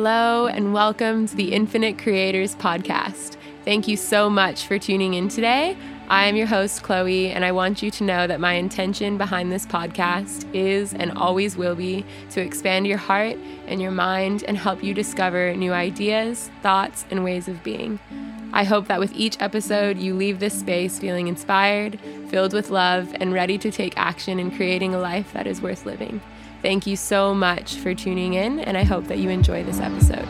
Hello, and welcome to the Infinite Creators Podcast. Thank you so much for tuning in today. I am your host, Chloe, and I want you to know that my intention behind this podcast is and always will be to expand your heart and your mind and help you discover new ideas, thoughts, and ways of being. I hope that with each episode, you leave this space feeling inspired, filled with love, and ready to take action in creating a life that is worth living. Thank you so much for tuning in, and I hope that you enjoy this episode.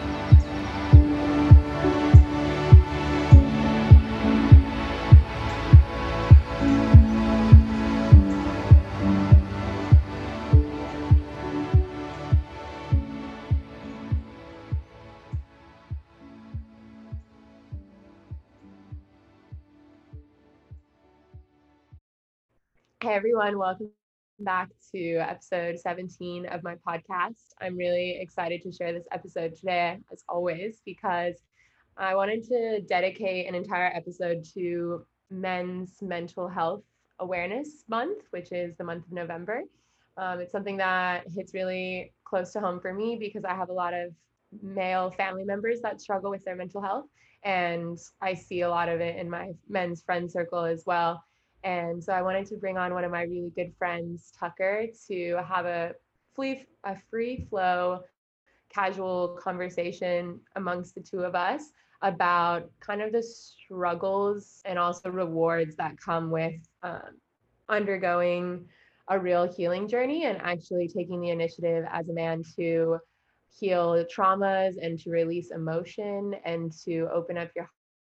Hey everyone, welcome back to episode 17 of my podcast. I'm really excited to share this episode today, as always, because I wanted to dedicate an entire episode to Men's Mental Health Awareness Month, which is the month of November. Um, it's something that hits really close to home for me because I have a lot of male family members that struggle with their mental health. And I see a lot of it in my men's friend circle as well. And so I wanted to bring on one of my really good friends, Tucker, to have a free, a free flow, casual conversation amongst the two of us about kind of the struggles and also rewards that come with um, undergoing a real healing journey and actually taking the initiative as a man to heal traumas and to release emotion and to open up your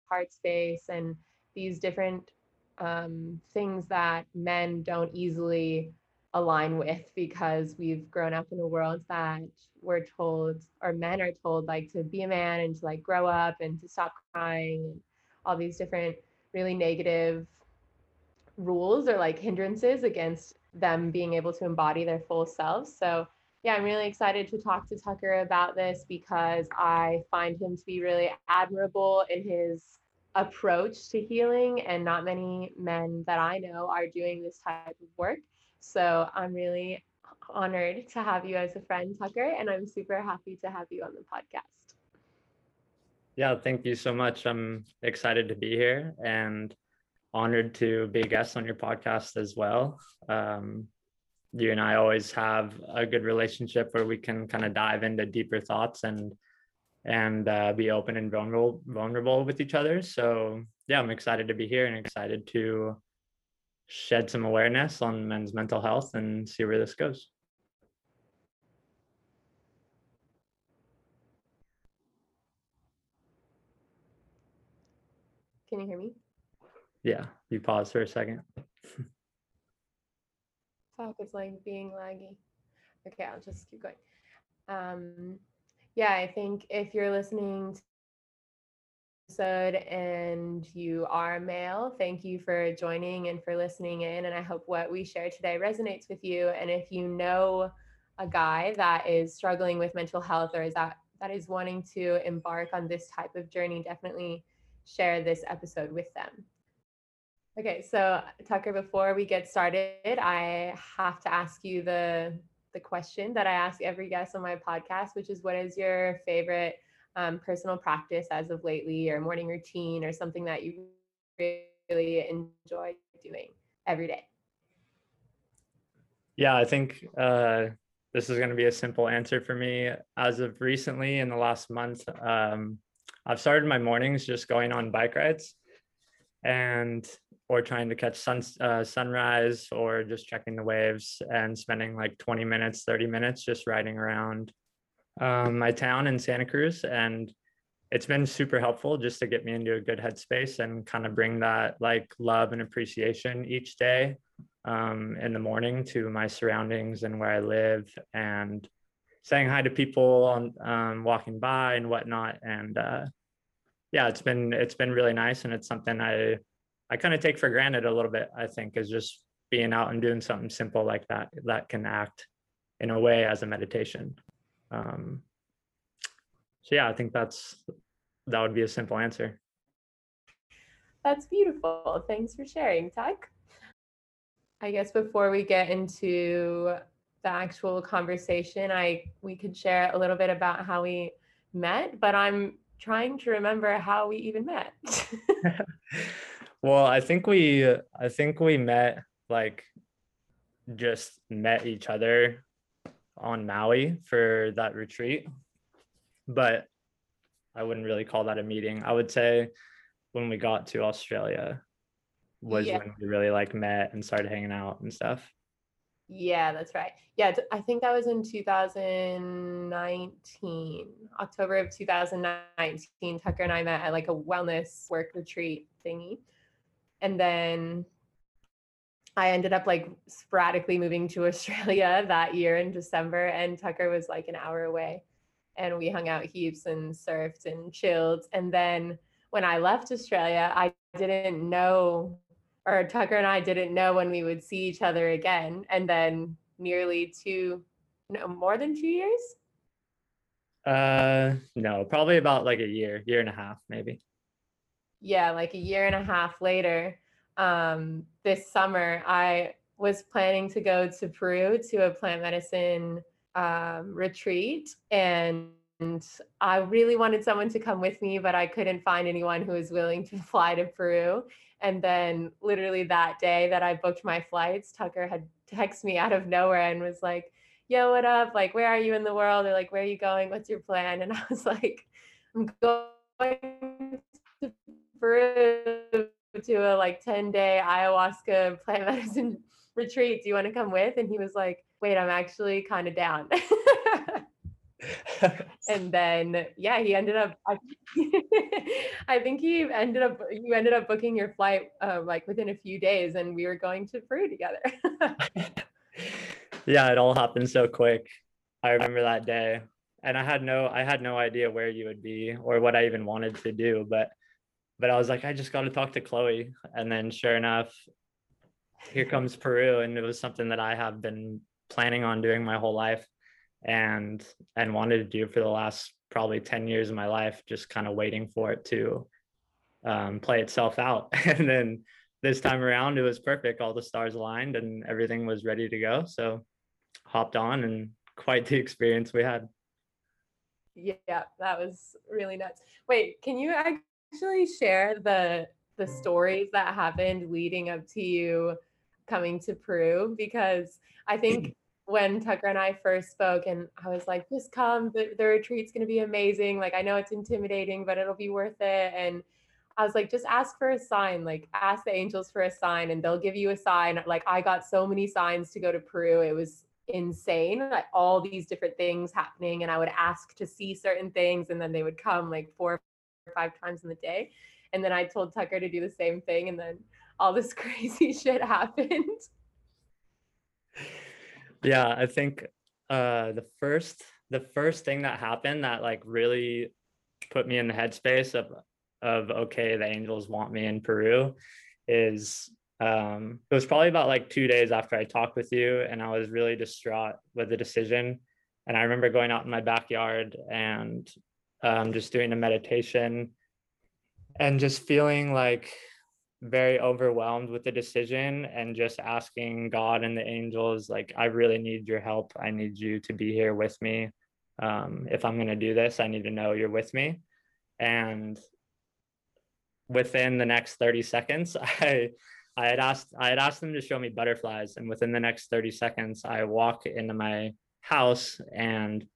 heart space and these different um, things that men don't easily align with because we've grown up in a world that we're told or men are told like to be a man and to like grow up and to stop crying and all these different really negative rules or like hindrances against them being able to embody their full selves so yeah i'm really excited to talk to tucker about this because i find him to be really admirable in his approach to healing and not many men that I know are doing this type of work. So I'm really honored to have you as a friend, Tucker, and I'm super happy to have you on the podcast. Yeah, thank you so much. I'm excited to be here and honored to be a guest on your podcast as well. Um, you and I always have a good relationship where we can kind of dive into deeper thoughts and and uh, be open and vulnerable vulnerable with each other. So yeah i'm excited to be here and excited to shed some awareness on men's mental health and see where this goes. Can you hear me? Yeah you pause for a second. Fuck it's like being laggy. Okay i'll just keep going. Um yeah, I think if you're listening to episode and you are male, thank you for joining and for listening in. And I hope what we share today resonates with you. And if you know a guy that is struggling with mental health or is that that is wanting to embark on this type of journey, definitely share this episode with them. Okay, so Tucker, before we get started, I have to ask you the the question that I ask every guest on my podcast, which is what is your favorite um, personal practice as of lately, or morning routine, or something that you really enjoy doing every day? Yeah, I think uh, this is going to be a simple answer for me. As of recently, in the last month, um, I've started my mornings just going on bike rides. And or trying to catch sun, uh, sunrise or just checking the waves and spending like 20 minutes 30 minutes just riding around um, my town in santa cruz. And it's been super helpful just to get me into a good headspace and kind of bring that like love and appreciation each day um, in the morning to my surroundings and where i live and saying hi to people on um, walking by and whatnot. And uh, yeah it's been it's been really nice and it's something i I kind of take for granted a little bit, I think, is just being out and doing something simple like that that can act in a way as a meditation. Um, so yeah, I think that's that would be a simple answer. That's beautiful. Thanks for sharing, Tuck. I guess before we get into the actual conversation, I we could share a little bit about how we met, but I'm trying to remember how we even met. well, I think we I think we met like just met each other on Maui for that retreat. But I wouldn't really call that a meeting. I would say when we got to Australia was Yeah. when we really like met and started hanging out and stuff. Yeah, that's right. Yeah, I think that was in 2019, October of 2019. Tucker and I met at like a wellness work retreat thingy. And then I ended up like sporadically moving to Australia that year in December, and Tucker was like an hour away. And we hung out heaps and surfed and chilled. And then when I left Australia, I didn't know or Tucker and I didn't know when we would see each other again. And then nearly two, no, more than two years. Uh no, probably about like a year, year and a half, maybe. Yeah, like a year and a half later, um, this summer, I was planning to go to Peru to a plant medicine um, retreat. And I really wanted someone to come with me, but I couldn't find anyone who was willing to fly to Peru. And then, literally, that day that I booked my flights, Tucker had texted me out of nowhere and was like, Yo, what up? Like, where are you in the world? Or like, where are you going? What's your plan? And I was like, I'm going To a like 10 day ayahuasca plant medicine retreat. Do you want to come with? And he was like, Wait, I'm actually kind of down. and then yeah he ended up I, I think he ended up you ended up booking your flight uh, like within a few days and we were going to peru together yeah, it all happened so quick. I remember that day. And I had no I had no idea where you would be or what I even wanted to do, but but I was like, I just got to talk to Chloe. And then sure enough, here comes Peru. And it was something that I have been planning on doing my whole life and and wanted to do for the last probably 10 years of my life, just kind of waiting for it to um, play itself out. And then this time around, it was perfect. All the stars aligned and everything was ready to go. So hopped on and quite the experience we had. yeah that was really nuts wait can you actually share the the stories that happened leading up to you coming to peru because i think when tucker and i first spoke and i was like just come the, the retreat's going to be amazing like i know it's intimidating but it'll be worth it and I was like, just ask for a sign, like ask the angels for a sign and they'll give you a sign. Like I got so many signs to go to Peru. It was insane. Like all these different things happening. And I would ask to see certain things and then they would come like four or five times in the day. And then I told Tucker to do the same thing. And then all this crazy shit happened. Yeah, I think uh the first the first thing that happened that like really put me in the headspace of of okay, the angels want me in Peru is um it was probably about like two days after I talked with you and I was really distraught with the decision. And I remember going out in my backyard and um just doing a meditation and just feeling like very overwhelmed with the decision and just asking God and the angels, like, I really need your help. I need you to be here with me. Um, if I'm going to do this, I need to know you're with me. And within the next 30 seconds, I I had asked I had asked them to show me butterflies, and within the next 30 seconds, I walk into my house and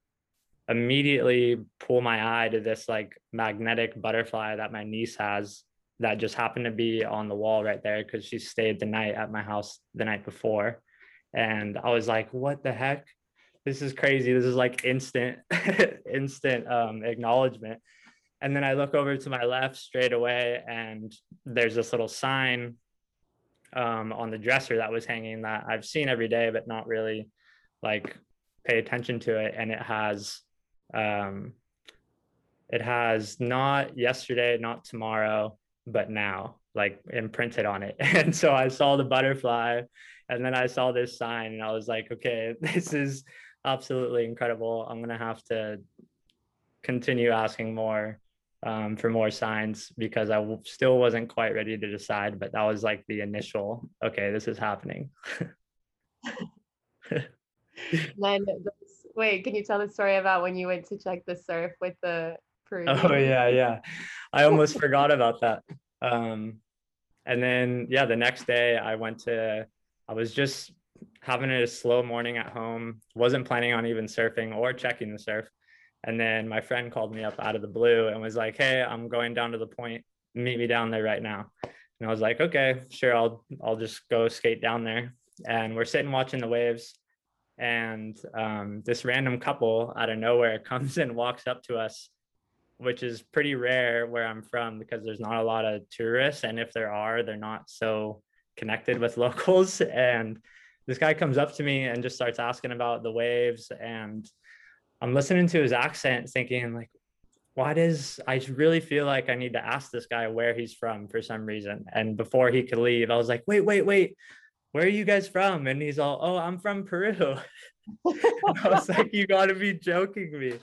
immediately pull my eye to this like magnetic butterfly that my niece has that just happened to be on the wall right there because she stayed the night at my house the night before. And I was like, what the heck? This is crazy. This is like instant, instant um, acknowledgement. And then I look over to my left straight away, and there's this little sign um, on the dresser that was hanging that I've seen every day, but not really like pay attention to it. And it has, um, it has not yesterday, not tomorrow, but now like imprinted on it. And so i saw the butterfly and then i saw this sign and i was like okay this is absolutely incredible. I'm going to have to continue asking more um, for more signs because I w- still wasn't quite ready to decide but that was like the initial okay this is happening. Then this Wait, can you tell the story about when you went to check the surf with the Peruvian? Oh yeah, yeah. I almost forgot about that. Um, and then yeah, the next day I went to. I was just having a slow morning at home. wasn't planning on even surfing or checking the surf. And then my friend called me up out of the blue and was like, "Hey, I'm going down to the point. Meet me down there right now." And I was like, "Okay, sure. I'll I'll just go skate down there." And we're sitting watching the waves, and um, this random couple out of nowhere comes and walks up to us, which is pretty rare where I'm from because there's not a lot of tourists, and if there are, they're not so connected with locals. And this guy comes up to me and just starts asking about the waves and I'm listening to his accent thinking like, why does I really feel like I need to ask this guy where he's from for some reason? And before he could leave, I was like, wait, wait, wait, where are you guys from? And he's all, oh, I'm from Peru. I was like, you gotta be joking me.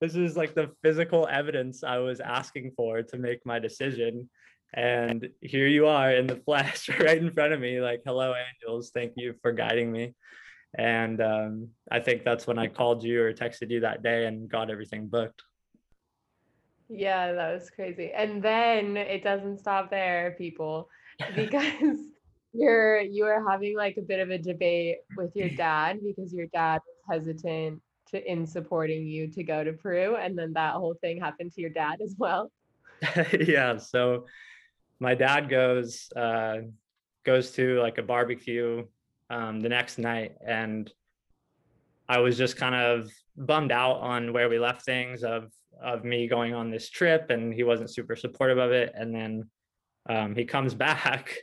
This is like the physical evidence I was asking for to make my decision. And here you are in the flesh right in front of me, like, hello, angels, thank you for guiding me. And um, I think that's when I called you or texted you that day and got everything booked. Yeah, that was crazy. And then it doesn't stop there, people, because you're you were having like a bit of a debate with your dad because your dad was hesitant to in supporting you to go to Peru, and then that whole thing happened to your dad as well. yeah. So my dad goes uh, goes to like a barbecue um, the next night and i was just kind of bummed out on where we left things of of me going on this trip and he wasn't super supportive of it and then um, he comes back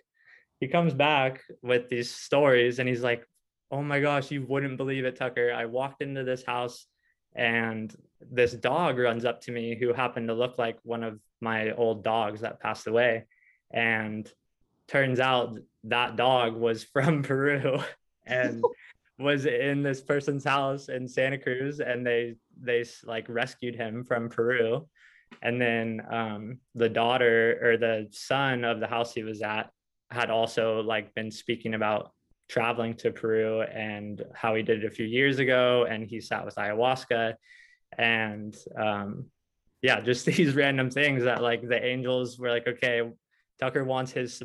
he comes back with these stories and he's like oh my gosh you wouldn't believe it tucker. I walked into this house and this dog runs up to me who happened to look like one of my old dogs that passed away. And turns out that dog was from Peru and was in this person's house in Santa Cruz and they they like rescued him from Peru. And then um, the daughter or the son of the house he was at had also like been speaking about traveling to Peru and how he did it a few years ago and he sat with ayahuasca and um, yeah just these random things that like the angels were like okay Tucker wants his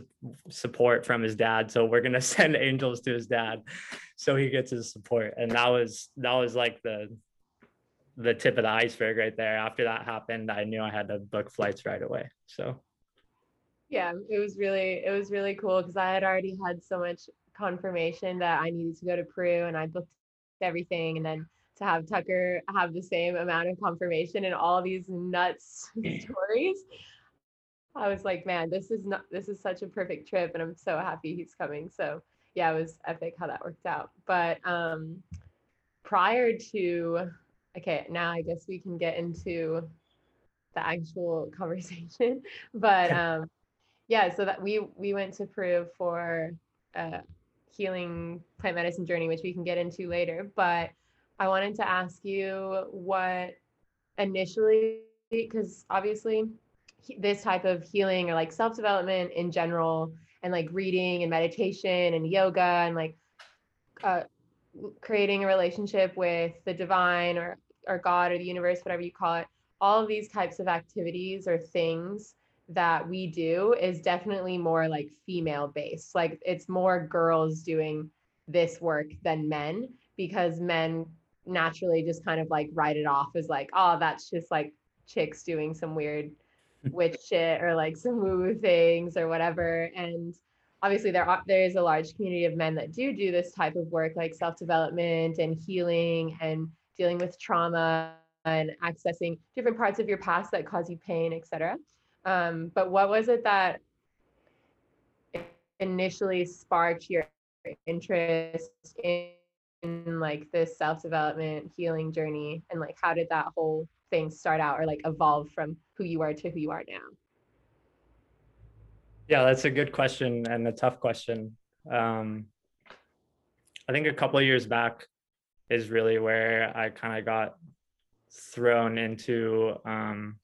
support from his dad, so we're gonna send angels to his dad, so he gets his support. And that was that was like the the tip of the iceberg right there. After that happened, I knew I had to book flights right away. So yeah, it was really it was really cool because I had already had so much confirmation that I needed to go to Peru, and I booked everything, and then to have Tucker have the same amount of confirmation and all these nuts stories I was like, man, this is not this is such a perfect trip and I'm so happy he's coming. So yeah, it was epic how that worked out. But um prior to okay, now I guess we can get into the actual conversation. But um yeah, so that we we went to Peru for a healing plant medicine journey, which we can get into later. But I wanted to ask you what initially because obviously this type of healing or like self development in general and like reading and meditation and yoga and like uh, creating a relationship with the divine or or God or the universe, whatever you call it, all of these types of activities or things that we do is definitely more like female based. Like it's more girls doing this work than men because men naturally just kind of like write it off as like, oh, that's just like chicks doing some weird witch shit or like some woo things or whatever. And obviously there are there is a large community of men that do do this type of work like self-development and healing and dealing with trauma and accessing different parts of your past that cause you pain etc um, but what was it that initially sparked your interest in, in like this self-development healing journey and like how did that whole thing start out or like evolve from who you are to who you are now? Yeah, that's a good question and a tough question. Um, I think a couple of years back is really where I kind of got thrown into um,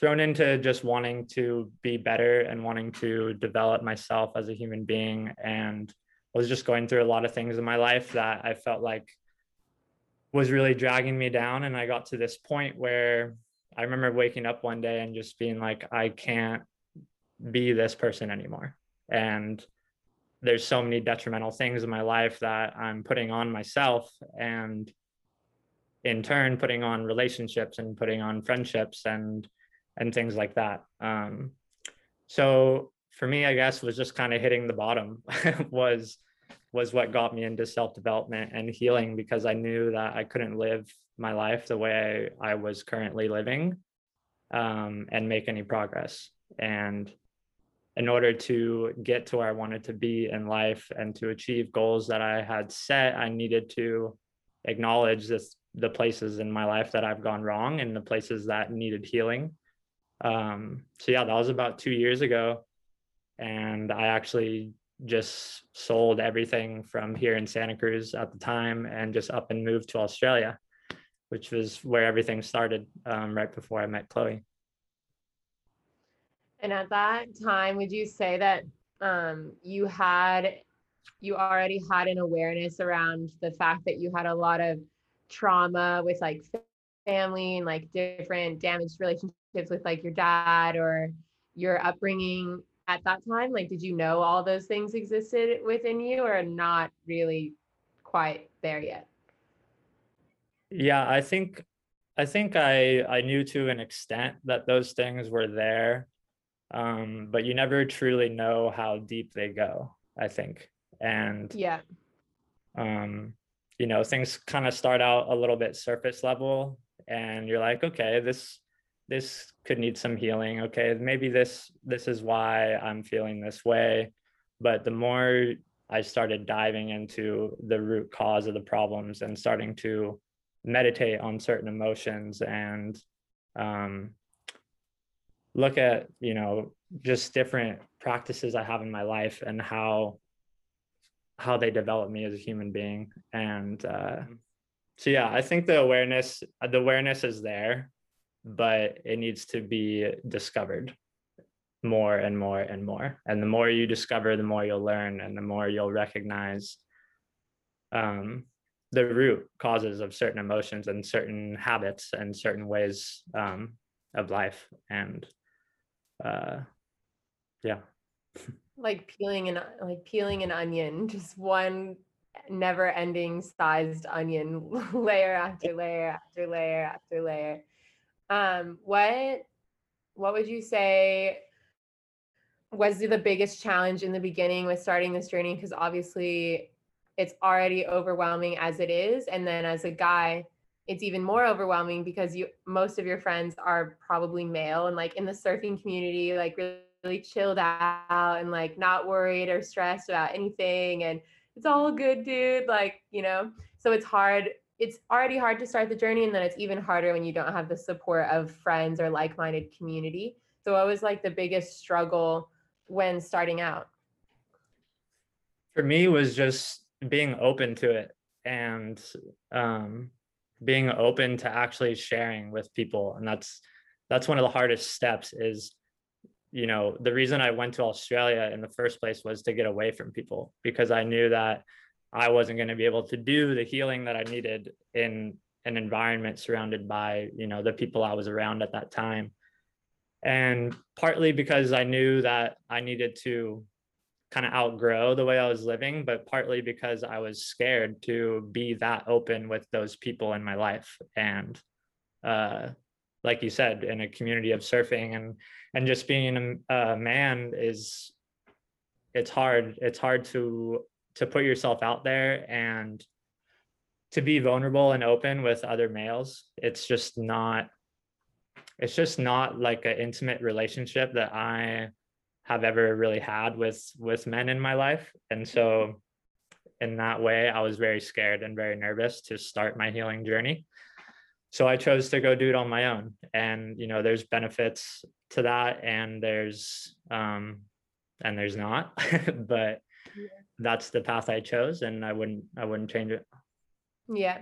thrown into just wanting to be better and wanting to develop myself as a human being. And was just going through a lot of things in my life that I felt like was really dragging me down. And i got to this point where i remember waking up one day and just being like i can't be this person anymore. And there's so many detrimental things in my life that i'm putting on myself. And in turn putting on relationships and putting on friendships. And and things like that um, so for me i guess was just kind of hitting the bottom was was what got me into self-development and healing because i knew that i couldn't live my life the way i was currently living um, and make any progress and in order to get to where i wanted to be in life and to achieve goals that i had set i needed to acknowledge this the places in my life that I've gone wrong and the places that needed healing. Um, so yeah, that was about two years ago. And I actually just sold everything from here in Santa Cruz at the time and just up and moved to Australia, which was where everything started um, right before I met Chloe. And at that time, would you say that um, you had, you already had an awareness around the fact that you had a lot of trauma with like family and like different damaged relationships with like your dad or your upbringing at that time? Like, did you know all those things existed within you or not really quite there yet? Yeah, I think I think I I knew to an extent that those things were there. Um, but you never truly know how deep they go, I think. And yeah. Um, you know things kind of start out a little bit surface level and you're like okay this this could need some healing. Okay maybe this this is why i'm feeling this way. But the more i started diving into the root cause of the problems and starting to meditate on certain emotions and um, look at you know just different practices i have in my life and how how they develop me as a human being. And uh, so yeah i think the awareness the awareness is there but it needs to be discovered more and more and more. And the more you discover the more you'll learn and the more you'll recognize um, the root causes of certain emotions and certain habits and certain ways um, of life. And uh, yeah. Like peeling an like peeling an onion, just one never ending sized onion layer after layer after layer after layer. Um, what what would you say was the biggest challenge in the beginning with starting this journey? Because obviously it's already overwhelming as it is. And then as a guy, it's even more overwhelming because you most of your friends are probably male and like in the surfing community, like really really chilled out and like not worried or stressed about anything and it's all good dude like you know so it's hard it's already hard to start the journey and then it's even harder when you don't have the support of friends or like-minded community. So what was like the biggest struggle when starting out? For me was just being open to it and um, being open to actually sharing with people. And that's that's one of the hardest steps is you know the reason i went to australia in the first place was to get away from people because i knew that i wasn't going to be able to do the healing that i needed in an environment surrounded by you know the people i was around at that time. And partly because i knew that i needed to kind of outgrow the way i was living but partly because i was scared to be that open with those people in my life. And uh like you said in a community of surfing and and just being a, a man is it's hard it's hard to to put yourself out there and to be vulnerable and open with other males it's just not it's just not like an intimate relationship that i have ever really had with with men in my life. And so in that way i was very scared and very nervous to start my healing journey. So i chose to go do it on my own. And you know there's benefits to that and there's um and there's not but yeah. That's the path i chose and i wouldn't i wouldn't change it. Yeah.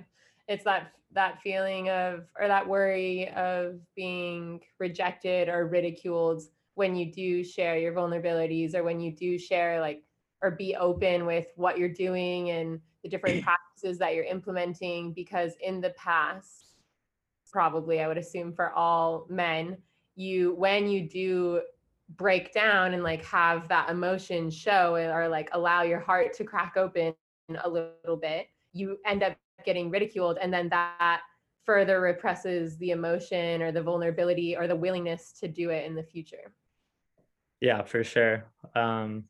It's that that feeling of or that worry of being rejected or ridiculed when you do share your vulnerabilities or when you do share like or be open with what you're doing and the different practices that you're implementing because in the past probably i would assume for all men you when you do break down and like have that emotion show or like allow your heart to crack open a little bit you end up getting ridiculed and then that further represses the emotion or the vulnerability or the willingness to do it in the future. Yeah for sure. Um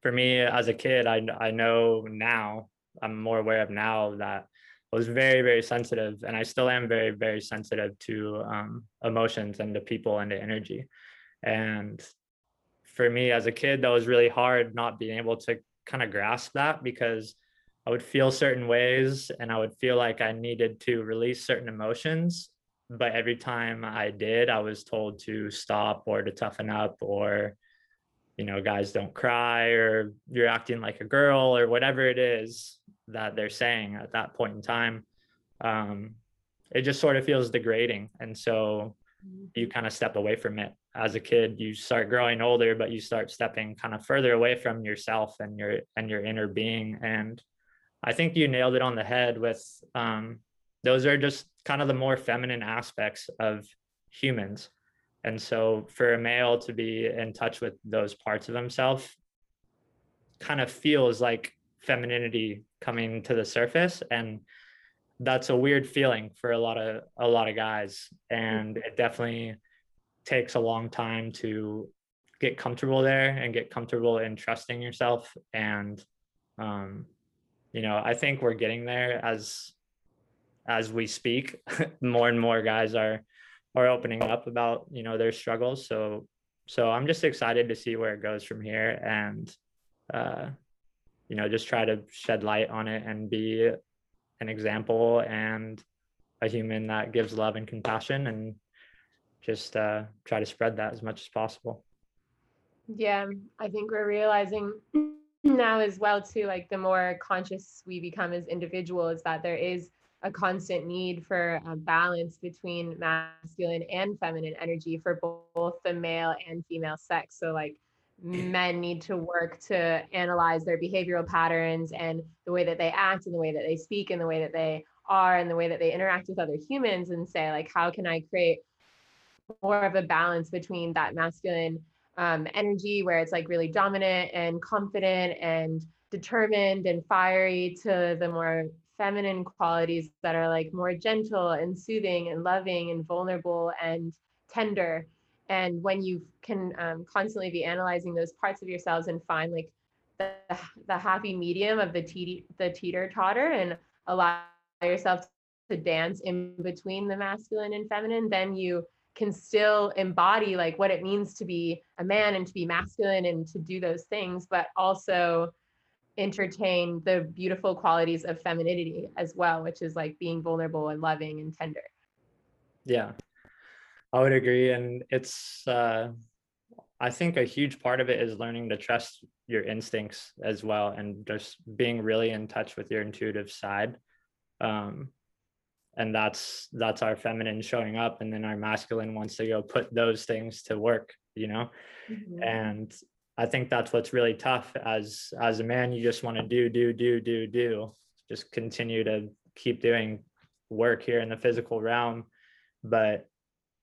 for me as a kid i i know now i'm more aware of now that I was very very sensitive and i still am very very sensitive to um, emotions and to people and to energy and for me as a kid that was really hard not being able to kind of grasp that because i would feel certain ways and i would feel like i needed to release certain emotions. But every time i did i was told to stop or to toughen up or you know guys don't cry or you're acting like a girl or whatever it is that they're saying at that point in time. Um, it just sort of feels degrading. And so you mm-hmm. kind of step away from it as a kid you start growing older but you start stepping kind of further away from yourself and your and your inner being. And i think you nailed it on the head with um, those are just kind of the more feminine aspects of humans. And so for a male to be in touch with those parts of himself kind of feels like femininity coming to the surface. And that's a weird feeling for a lot of a lot of guys. And it definitely takes a long time to get comfortable there and get comfortable in trusting yourself. And um, you know i think we're getting there as as we speak. More and more guys are are opening up about you know their struggles. So so i'm just excited to see where it goes from here and uh you know just try to shed light on it and be an example and a human that gives love and compassion and just uh try to spread that as much as possible yeah i think we're realizing now as well too like the more conscious we become as individuals that there is a constant need for a balance between masculine and feminine energy for both the male and female sex. So, like, men need to work to analyze their behavioral patterns and the way that they act and the way that they speak and the way that they are and the way that they interact with other humans and say like how can i create more of a balance between that masculine um, energy where it's like really dominant and confident and determined and fiery to the more feminine qualities that are like more gentle and soothing and loving and vulnerable and tender. And when you can um, constantly be analyzing those parts of yourselves and find like the, the happy medium of the te- the teeter totter and allow yourself to dance in between the masculine and feminine then you can still embody like what it means to be a man and to be masculine and to do those things but also entertain the beautiful qualities of femininity as well, which is like being vulnerable and loving and tender. Yeah, I would agree. And it's, uh, I think a huge part of it is learning to trust your instincts as well and just being really in touch with your intuitive side. Um, and that's that's our feminine showing up and then our masculine wants to go put those things to work you know mm-hmm. and I think that's what's really tough as as a man. You just want to do, do, do, do, do. Just continue to keep doing work here in the physical realm, but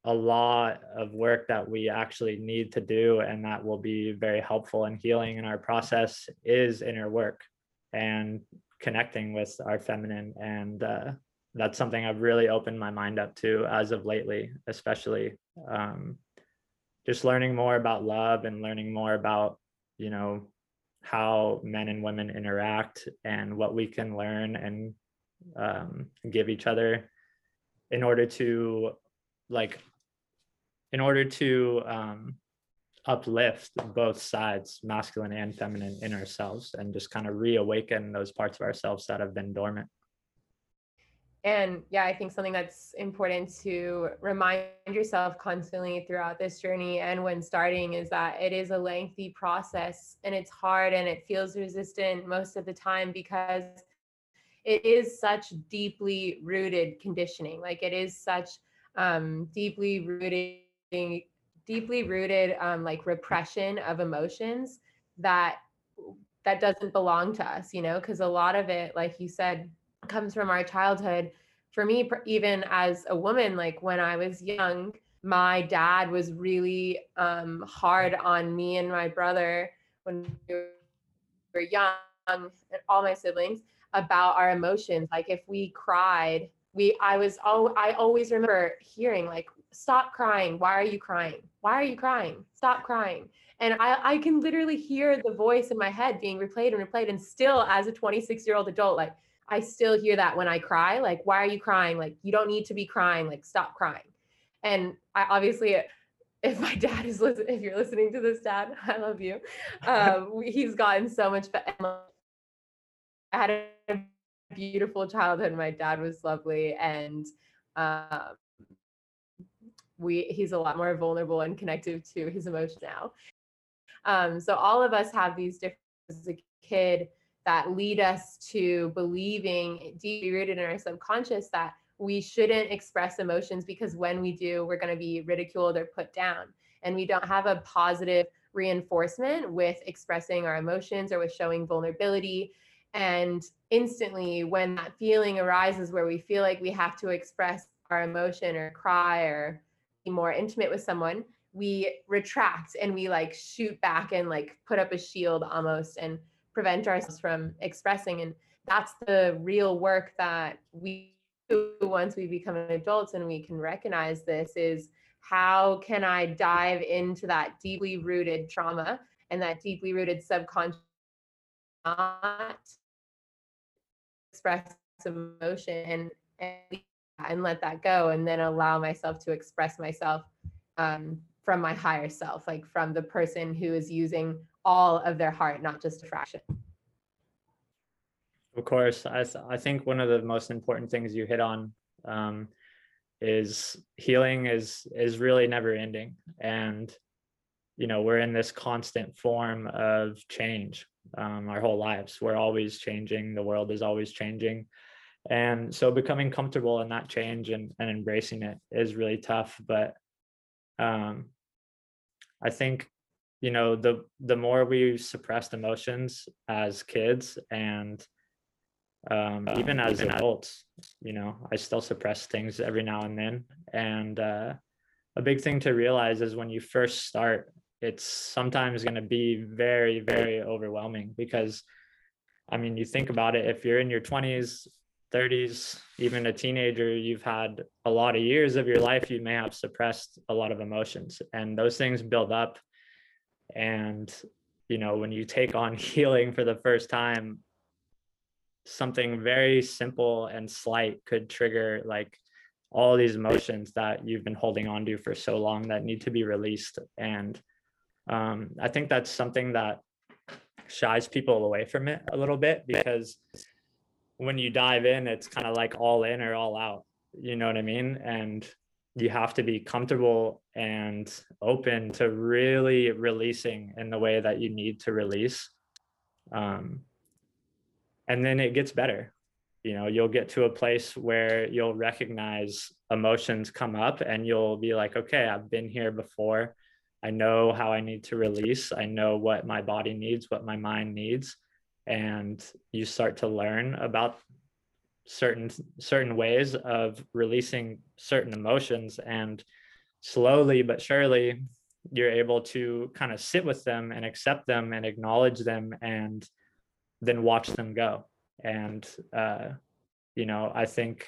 a lot of work that we actually need to do and that will be very helpful and healing in our process is inner work and connecting with our feminine and uh, that's something i've really opened my mind up to as of lately especially um, just learning more about love and learning more about you know how men and women interact and what we can learn and um, give each other in order to like in order to um, uplift both sides masculine and feminine in ourselves and just kind of reawaken those parts of ourselves that have been dormant and yeah, I think something that's important to remind yourself constantly throughout this journey and when starting is that it is a lengthy process and it's hard and it feels resistant most of the time because it is such deeply rooted conditioning. Like it is such um, deeply rooted, deeply rooted um, like repression of emotions that that doesn't belong to us, you know, because a lot of it, like you said, comes from our childhood. For me, even as a woman, like when I was young, my dad was really um, hard on me and my brother when we were young, and all my siblings, about our emotions. Like if we cried, we I was oh I always remember hearing like stop crying. Why are you crying? Why are you crying? Stop crying. And I, I can literally hear the voice in my head being replayed and replayed. And still, as a 26 year old adult, like I still hear that when I cry. Like, why are you crying? Like, you don't need to be crying. Like, stop crying. And I obviously, if my dad is listening, if you're listening to this, dad, I love you. Um, he's gotten so much better. I had a beautiful childhood. My dad was lovely. And, um, we he's a lot more vulnerable and connected to his emotions now um, so all of us have these different as a kid that lead us to believing deeply rooted in our subconscious that we shouldn't express emotions because when we do, we're going to be ridiculed or put down. And we don't have a positive reinforcement with expressing our emotions or with showing vulnerability. And instantly, when that feeling arises where we feel like we have to express our emotion or cry or be more intimate with someone, we retract and we like shoot back and like put up a shield almost and prevent ourselves from expressing and that's the real work that we do once we become adults and we can recognize this is how can i dive into that deeply rooted trauma and that deeply rooted subconscious not express emotion and, and and let that go and then allow myself to express myself um, from my higher self, like from the person who is using all of their heart, not just a fraction. Of course, I, I think one of the most important things you hit on um, is healing is is really never ending, and you know we're in this constant form of change um, our whole lives. We're always changing. The world is always changing, and so becoming comfortable in that change and, and embracing it is really tough. But um, I think you know the the more we suppressed emotions as kids and um, even as adults, you know, I still suppress things every now and then. And uh, a big thing to realize is when you first start, it's sometimes going to be very, very overwhelming because, I mean, you think about it, if you're in your 20s, 30s, even a teenager, you've had a lot of years of your life, you may have suppressed a lot of emotions, and those things build up. And, you know, when you take on healing for the first time, something very simple and slight could trigger like all these emotions that you've been holding on to for so long that need to be released. And um, I think that's something that shies people away from it a little bit because when you dive in, it's kind of like all in or all out. You know what I mean? And you have to be comfortable and open to really releasing in the way that you need to release. Um, and then it gets better. You know, you'll get to a place where you'll recognize emotions come up and you'll be like, okay, I've been here before. I know how I need to release. I know what my body needs, what my mind needs and you start to learn about certain certain ways of releasing certain emotions and slowly but surely you're able to kind of sit with them and accept them and acknowledge them and then watch them go. And uh, you know i think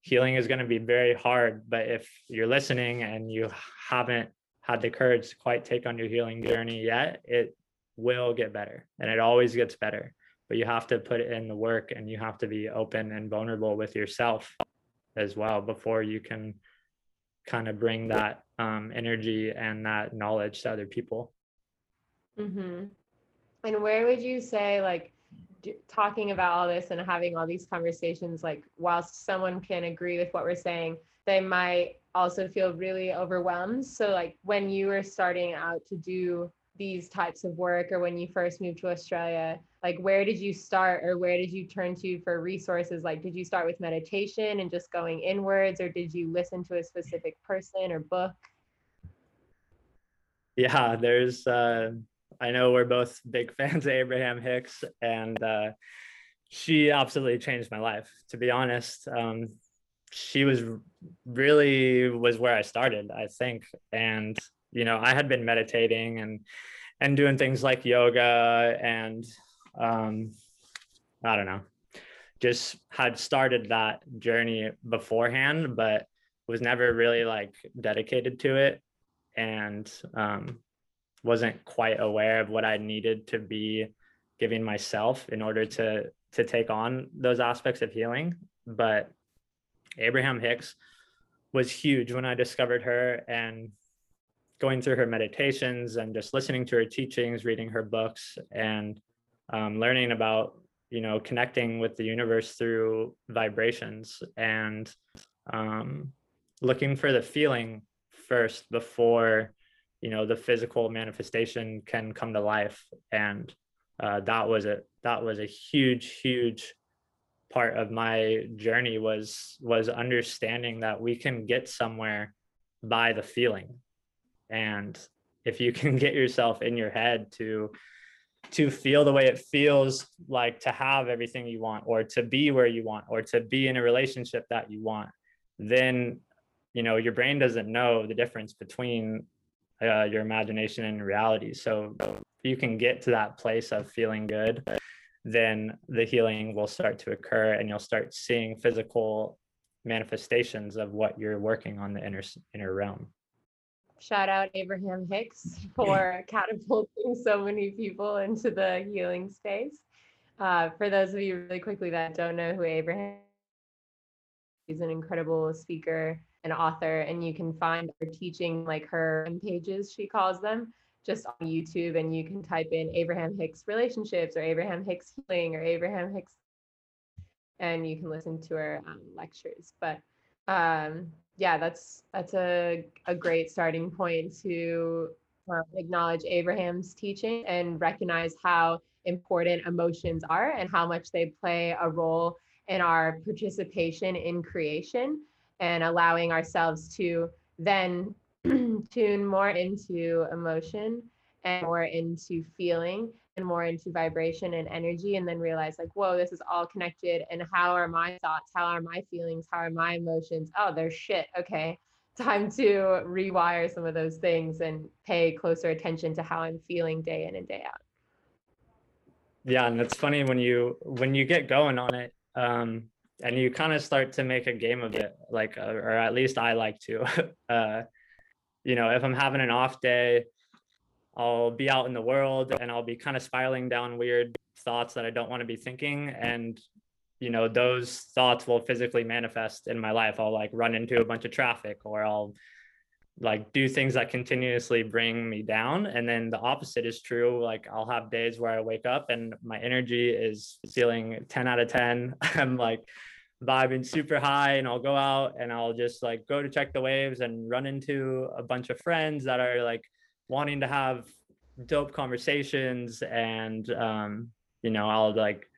healing is going to be very hard but if you're listening and you haven't had the courage to quite take on your healing journey yet it will get better and it always gets better. But you have to put in the work and you have to be open and vulnerable with yourself as well before you can kind of bring that um, energy and that knowledge to other people mm-hmm. and where would you say like talking about all this and having all these conversations like whilst someone can agree with what we're saying they might also feel really overwhelmed so like when you were starting out to do these types of work or when you first moved to Australia? Like, where did you start or where did you turn to for resources? Like, did you start with meditation and just going inwards, or did you listen to a specific person or book? Yeah, there's, uh, I know we're both big fans of Abraham Hicks, and uh, she absolutely changed my life. To be honest, um, she was really was where I started, I think, and you know I had been meditating and and doing things like yoga and um, I don't know, just had started that journey beforehand, but was never really like dedicated to it and um, wasn't quite aware of what I needed to be giving myself in order to to take on those aspects of healing. But Abraham Hicks was huge when I discovered her and going through her meditations and just listening to her teachings, reading her books, and um, learning about you know connecting with the universe through vibrations and um, looking for the feeling first before you know the physical manifestation can come to life. And uh, that was a that was a huge huge part of my journey was was understanding that we can get somewhere by the feeling. And if you can get yourself in your head to to feel the way it feels like to have everything you want or to be where you want or to be in a relationship that you want then you know your brain doesn't know the difference between uh, your imagination and reality. So you can get to that place of feeling good then the healing will start to occur and you'll start seeing physical manifestations of what you're working on the inner inner realm shout out abraham hicks for catapulting so many people into the healing space uh, for those of you really quickly that don't know who abraham He's an incredible speaker and author, and you can find her teaching like her pages, she calls them, just on YouTube. And you can type in Abraham Hicks relationships or Abraham Hicks healing or Abraham Hicks, and you can listen to her um, lectures. But um, yeah, that's that's a, a great starting point to uh, acknowledge Abraham's teaching and recognize how important emotions are and how much they play a role in our participation in creation and allowing ourselves to then tune more into emotion and more into feeling more into vibration and energy and then realize like whoa this is all connected and how are my thoughts? How are my feelings? How are my emotions? Oh they're shit okay. Time to rewire some of those things and pay closer attention to how i'm feeling day in and day out. Yeah and it's funny when you when you get going on it um, and you kind of start to make a game of it like or at least i like to uh, you know if i'm having an off day i'll be out in the world and i'll be kind of spiraling down weird thoughts that i don't want to be thinking. And you know those thoughts will physically manifest in my life. I'll like run into a bunch of traffic or i'll like do things that continuously bring me down. And then the opposite is true. Like i'll have days where i wake up and my energy is feeling 10 out of 10 i'm like vibing super high and i'll go out and i'll just like go to check the waves and run into a bunch of friends that are like wanting to have dope conversations and um you know i'll like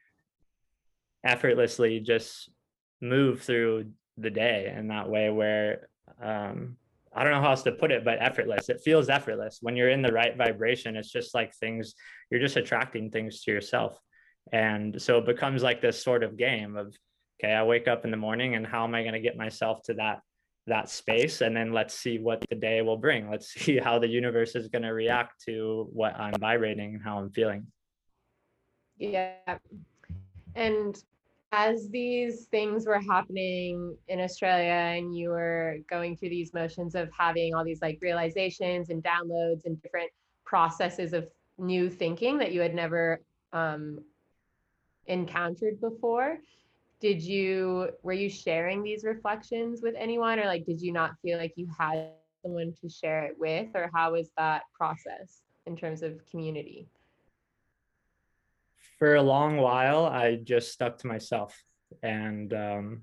effortlessly just move through the day in that way where um I don't know how else to put it, but effortless. It feels effortless when you're in the right vibration. It's just like things, you're just attracting things to yourself. And so it becomes like this sort of game of, okay, I wake up in the morning and how am I going to get myself to that that space and then let's see what the day will bring. Let's see how the universe is going to react to what i'm vibrating and how i'm feeling. Yeah. And as these things were happening in Australia and you were going through these motions of having all these like realizations and downloads and different processes of new thinking that you had never um, encountered before did you were you sharing these reflections with anyone or like did you not feel like you had someone to share it with or how was that process in terms of community for a long while, I just stuck to myself and, um,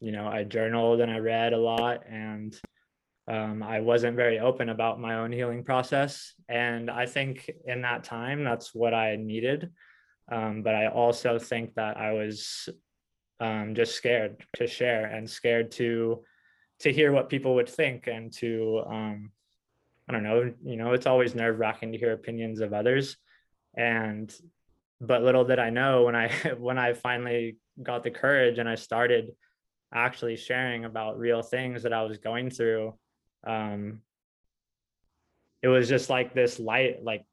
you know, I journaled and I read a lot and um, I wasn't very open about my own healing process. And I think in that time, that's what I needed. Um, but I also think that I was um, just scared to share and scared to to hear what people would think and to um, I don't know, you know, it's always nerve wracking to hear opinions of others. And, but little did I know when I, when I finally got the courage and I started actually sharing about real things that I was going through, um, it was just like this light, like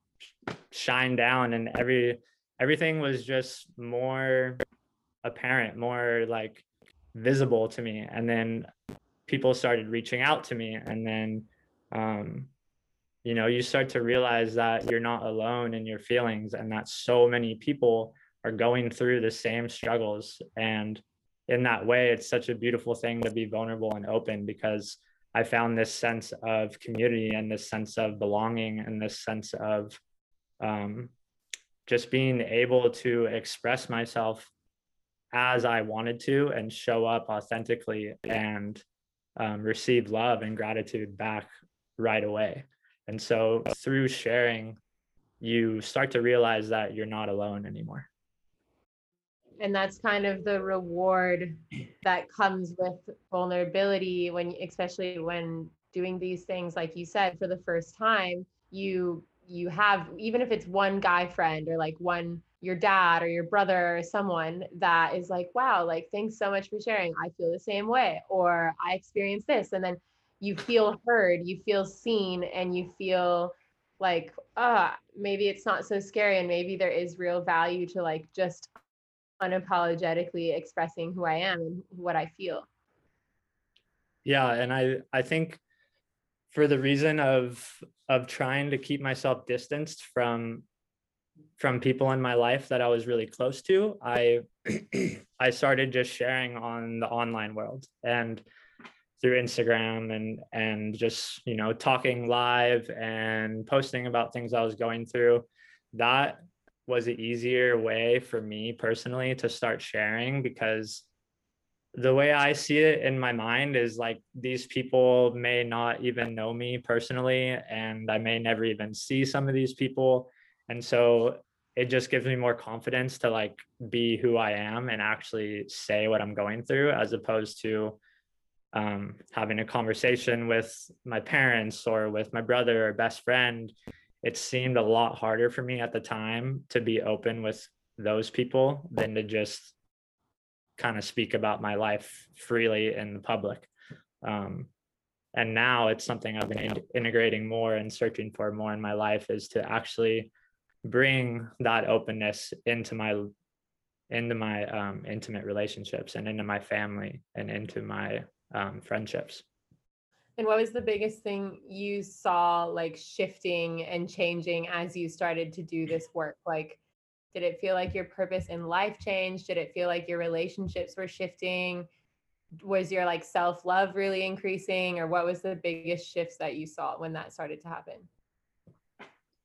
shine down and every, everything was just more apparent, more like visible to me. And then people started reaching out to me and then, um, you know you start to realize that you're not alone in your feelings and that so many people are going through the same struggles and in that way it's such a beautiful thing to be vulnerable and open because i found this sense of community and this sense of belonging and this sense of um, just being able to express myself as i wanted to and show up authentically and um, receive love and gratitude back right away and so through sharing, you start to realize that you're not alone anymore. And that's kind of the reward that comes with vulnerability when especially when doing these things like you said for the first time, you you have even if it's one guy friend or like one your dad or your brother or someone that is like wow like thanks so much for sharing i feel the same way or i experienced this and then you feel heard, you feel seen, and you feel like, ah, maybe it's not so scary, and maybe there is real value to like just unapologetically expressing who I am and what I feel. Yeah, and I I think for the reason of of trying to keep myself distanced from from people in my life that I was really close to, I I started just sharing on the online world and through Instagram and and just you know talking live and posting about things I was going through. That was an easier way for me personally to start sharing because the way I see it in my mind is like these people may not even know me personally and I may never even see some of these people and so it just gives me more confidence to like be who I am and actually say what I'm going through as opposed to um, having a conversation with my parents or with my brother or best friend, it seemed a lot harder for me at the time to be open with those people than to just kind of speak about my life freely in the public. Um, and now it's something I've been in- integrating more and searching for more in my life is to actually bring that openness into my into my um, intimate relationships and into my family and into my um, friendships. And what was the biggest thing you saw like shifting and changing as you started to do this work? Like, did it feel like your purpose in life changed? Did it feel like your relationships were shifting? Was your like self love really increasing? Or what was the biggest shifts that you saw when that started to happen?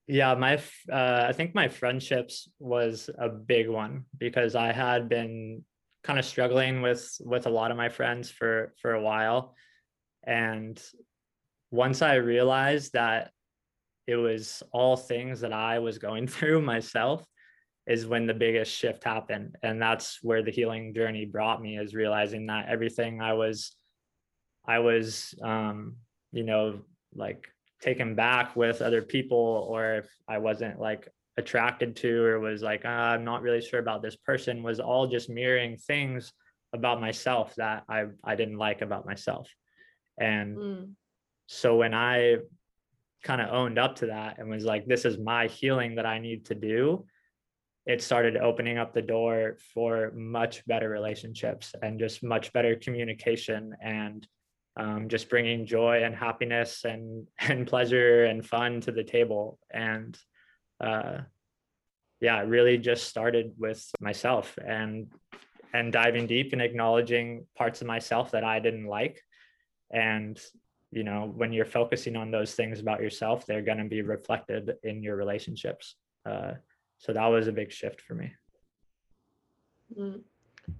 Yeah, my uh, I think my friendships was a big one because I had been kind of struggling with with a lot of my friends for for a while. And once i realized that it was all things that i was going through myself is when the biggest shift happened. And that's where the healing journey brought me is realizing that everything i was i was um you know like taken back with other people or if i wasn't like attracted to or was like uh, i'm not really sure about this person was all just mirroring things about myself that i i didn't like about myself and mm. so when i kind of owned up to that and was like this is my healing that i need to do it started opening up the door for much better relationships and just much better communication and um, just bringing joy and happiness and and pleasure and fun to the table and uh, yeah, really just started with myself and and diving deep and acknowledging parts of myself that I didn't like. And you know, when you're focusing on those things about yourself, they're going to be reflected in your relationships. Uh, so that was a big shift for me. Mm.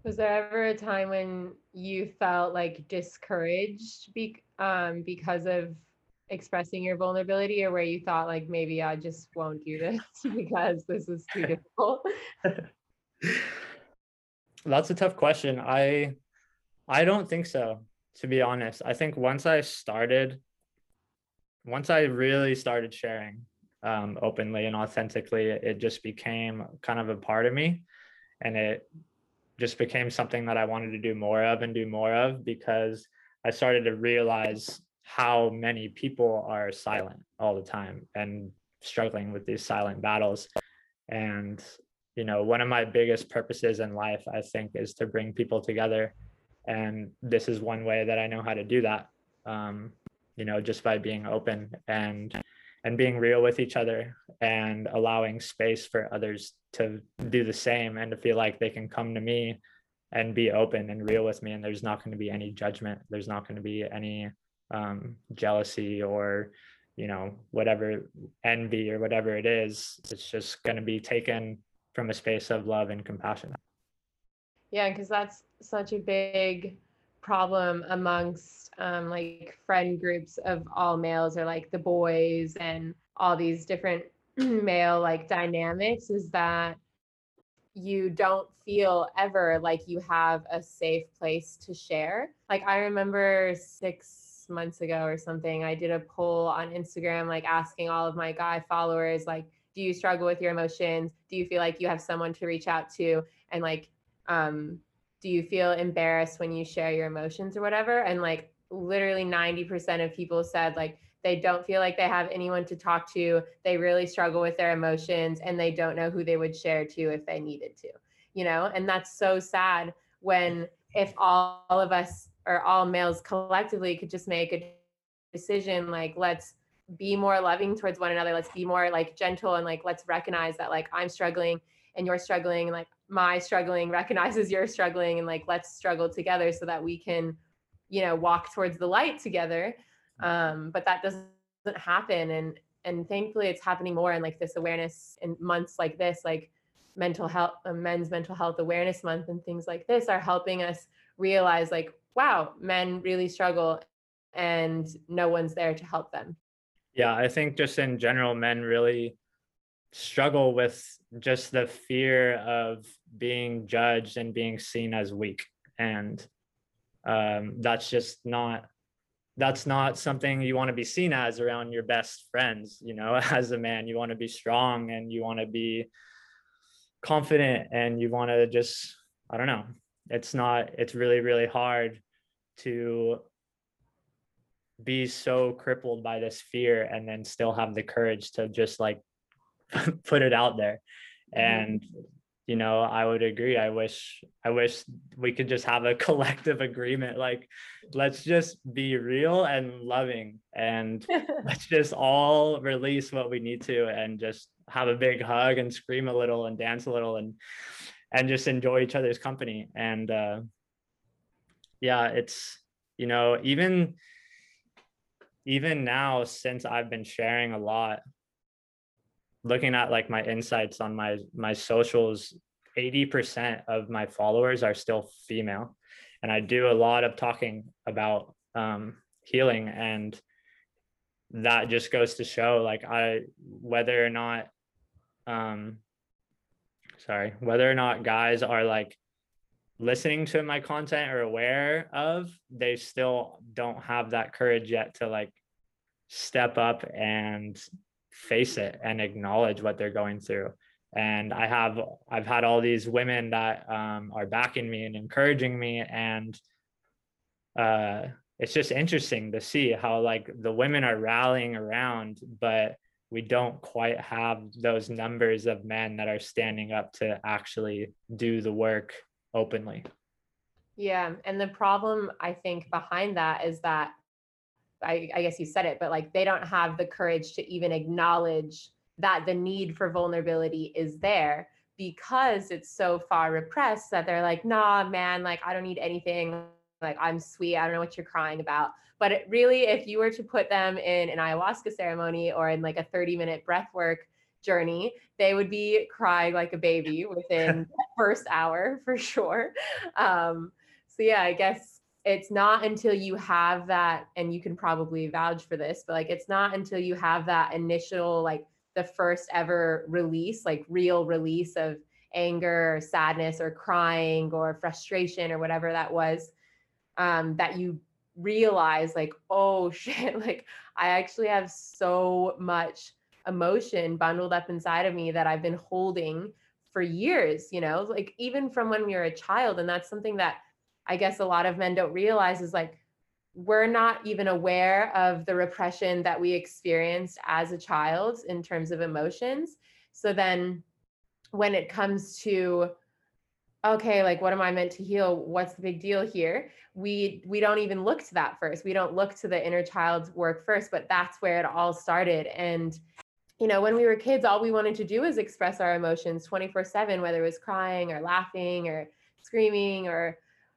Was there ever a time when you felt like discouraged be- um, because of expressing your vulnerability or where you thought like maybe I just won't do this because this is too difficult? That's a tough question. I I don't think so, to be honest. I think once I started once I really started sharing um, openly and authentically, it just became kind of a part of me, and it just became something that I wanted to do more of and do more of because I started to realize how many people are silent all the time and struggling with these silent battles. And, you know, one of my biggest purposes in life, I think, is to bring people together. And this is one way that I know how to do that, um, you know, just by being open and and being real with each other and allowing space for others to do the same and to feel like they can come to me and be open and real with me. And there's not going to be any judgment. There's not going to be any um, jealousy or you know whatever envy or whatever it is. It's just going to be taken from a space of love and compassion. Yeah because that's such a big problem amongst um, like friend groups of all males or like the boys and all these different male like dynamics is that you don't feel ever like you have a safe place to share. Like I remember six months ago or something, I did a poll on Instagram, like asking all of my guy followers, like, do you struggle with your emotions? Do you feel like you have someone to reach out to? And like, um, do you feel embarrassed when you share your emotions or whatever? And like literally 90% of people said like they don't feel like they have anyone to talk to. They really struggle with their emotions and they don't know who they would share to if they needed to, you know? And that's so sad when if all, all of us or all males collectively could just make a decision like, let's be more loving towards one another. Let's be more like gentle and like, let's recognize that like I'm struggling and you're struggling and like my struggling recognizes you're struggling and like let's struggle together so that we can you know walk towards the light together um, but that doesn't happen and and thankfully it's happening more in like this awareness in months like this like mental health uh, men's mental health awareness month and things like this are helping us realize like wow men really struggle and no one's there to help them. Yeah i think just in general men really struggle with just the fear of being judged and being seen as weak. And um, that's just not that's not something you want to be seen as around your best friends you know as a man. You want to be strong and you want to be confident and you want to just i don't know. It's not it's really really hard to be so crippled by this fear and then still have the courage to just like put it out there. Mm-hmm. and you know i would agree. I wish i wish we could just have a collective agreement like let's just be real and loving and let's just all release what we need to and just have a big hug and scream a little and dance a little and and just enjoy each other's company. And uh yeah it's you know even even now since i've been sharing a lot looking at like my insights on my my socials 80% of my followers are still female. And i do a lot of talking about um, healing and that just goes to show like i whether or not um sorry whether or not guys are like listening to my content or aware of they still don't have that courage yet to like step up and face it and acknowledge what they're going through. And i have i've had all these women that um, are backing me and encouraging me. And uh, it's just interesting to see how like the women are rallying around but we don't quite have those numbers of men that are standing up to actually do the work openly. Yeah. And the problem i think behind that is that I, I guess you said it, but like they don't have the courage to even acknowledge that the need for vulnerability is there because it's so far repressed that they're like, nah, man, like I don't need anything. Like I'm sweet. I don't know what you're crying about. But it really, if you were to put them in an ayahuasca ceremony or in like a 30 minute breath work journey, they would be crying like a baby within the first hour for sure. Um, so yeah, I guess it's not until you have that and you can probably vouch for this but like it's not until you have that initial like the first ever release like real release of anger or sadness or crying or frustration or whatever that was um, that you realize like oh shit like i actually have so much emotion bundled up inside of me that i've been holding for years you know? Like even from when we were a child and that's something that i guess a lot of men don't realize is like we're not even aware of the repression that we experienced as a child in terms of emotions. So then when it comes to okay like what am i meant to heal? What's the big deal here? we we don't even look to that first. We don't look to the inner child's work first but that's where it all started. And you know when we were kids all we wanted to do was express our emotions 24 7 whether it was crying or laughing or screaming or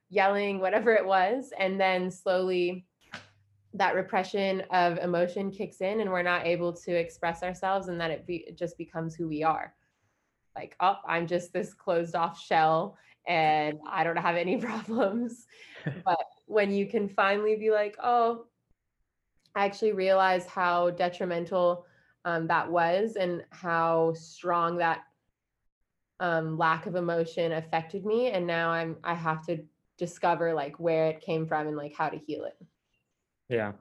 yelling whatever it was and then slowly that repression of emotion kicks in and we're not able to express ourselves and that it, be, it just becomes who we are like, oh, I'm just this closed off shell and I don't have any problems. but when you can finally be like, oh, I actually realized how detrimental um, that was and how strong that um, lack of emotion affected me. And now I'm, I have to discover like where it came from and like how to heal it. Yeah.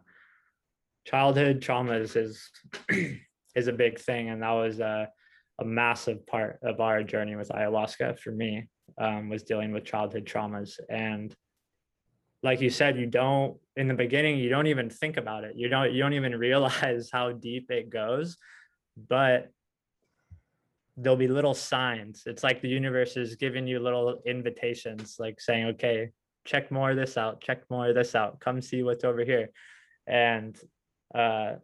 Childhood traumas is, is a big thing. And that was, a, a massive part of our journey with ayahuasca for me um, was dealing with childhood traumas and like you said you don't in the beginning you don't even think about it you don't you don't even realize how deep it goes but there'll be little signs it's like the universe is giving you little invitations like saying okay check more of this out check more of this out come see what's over here and uh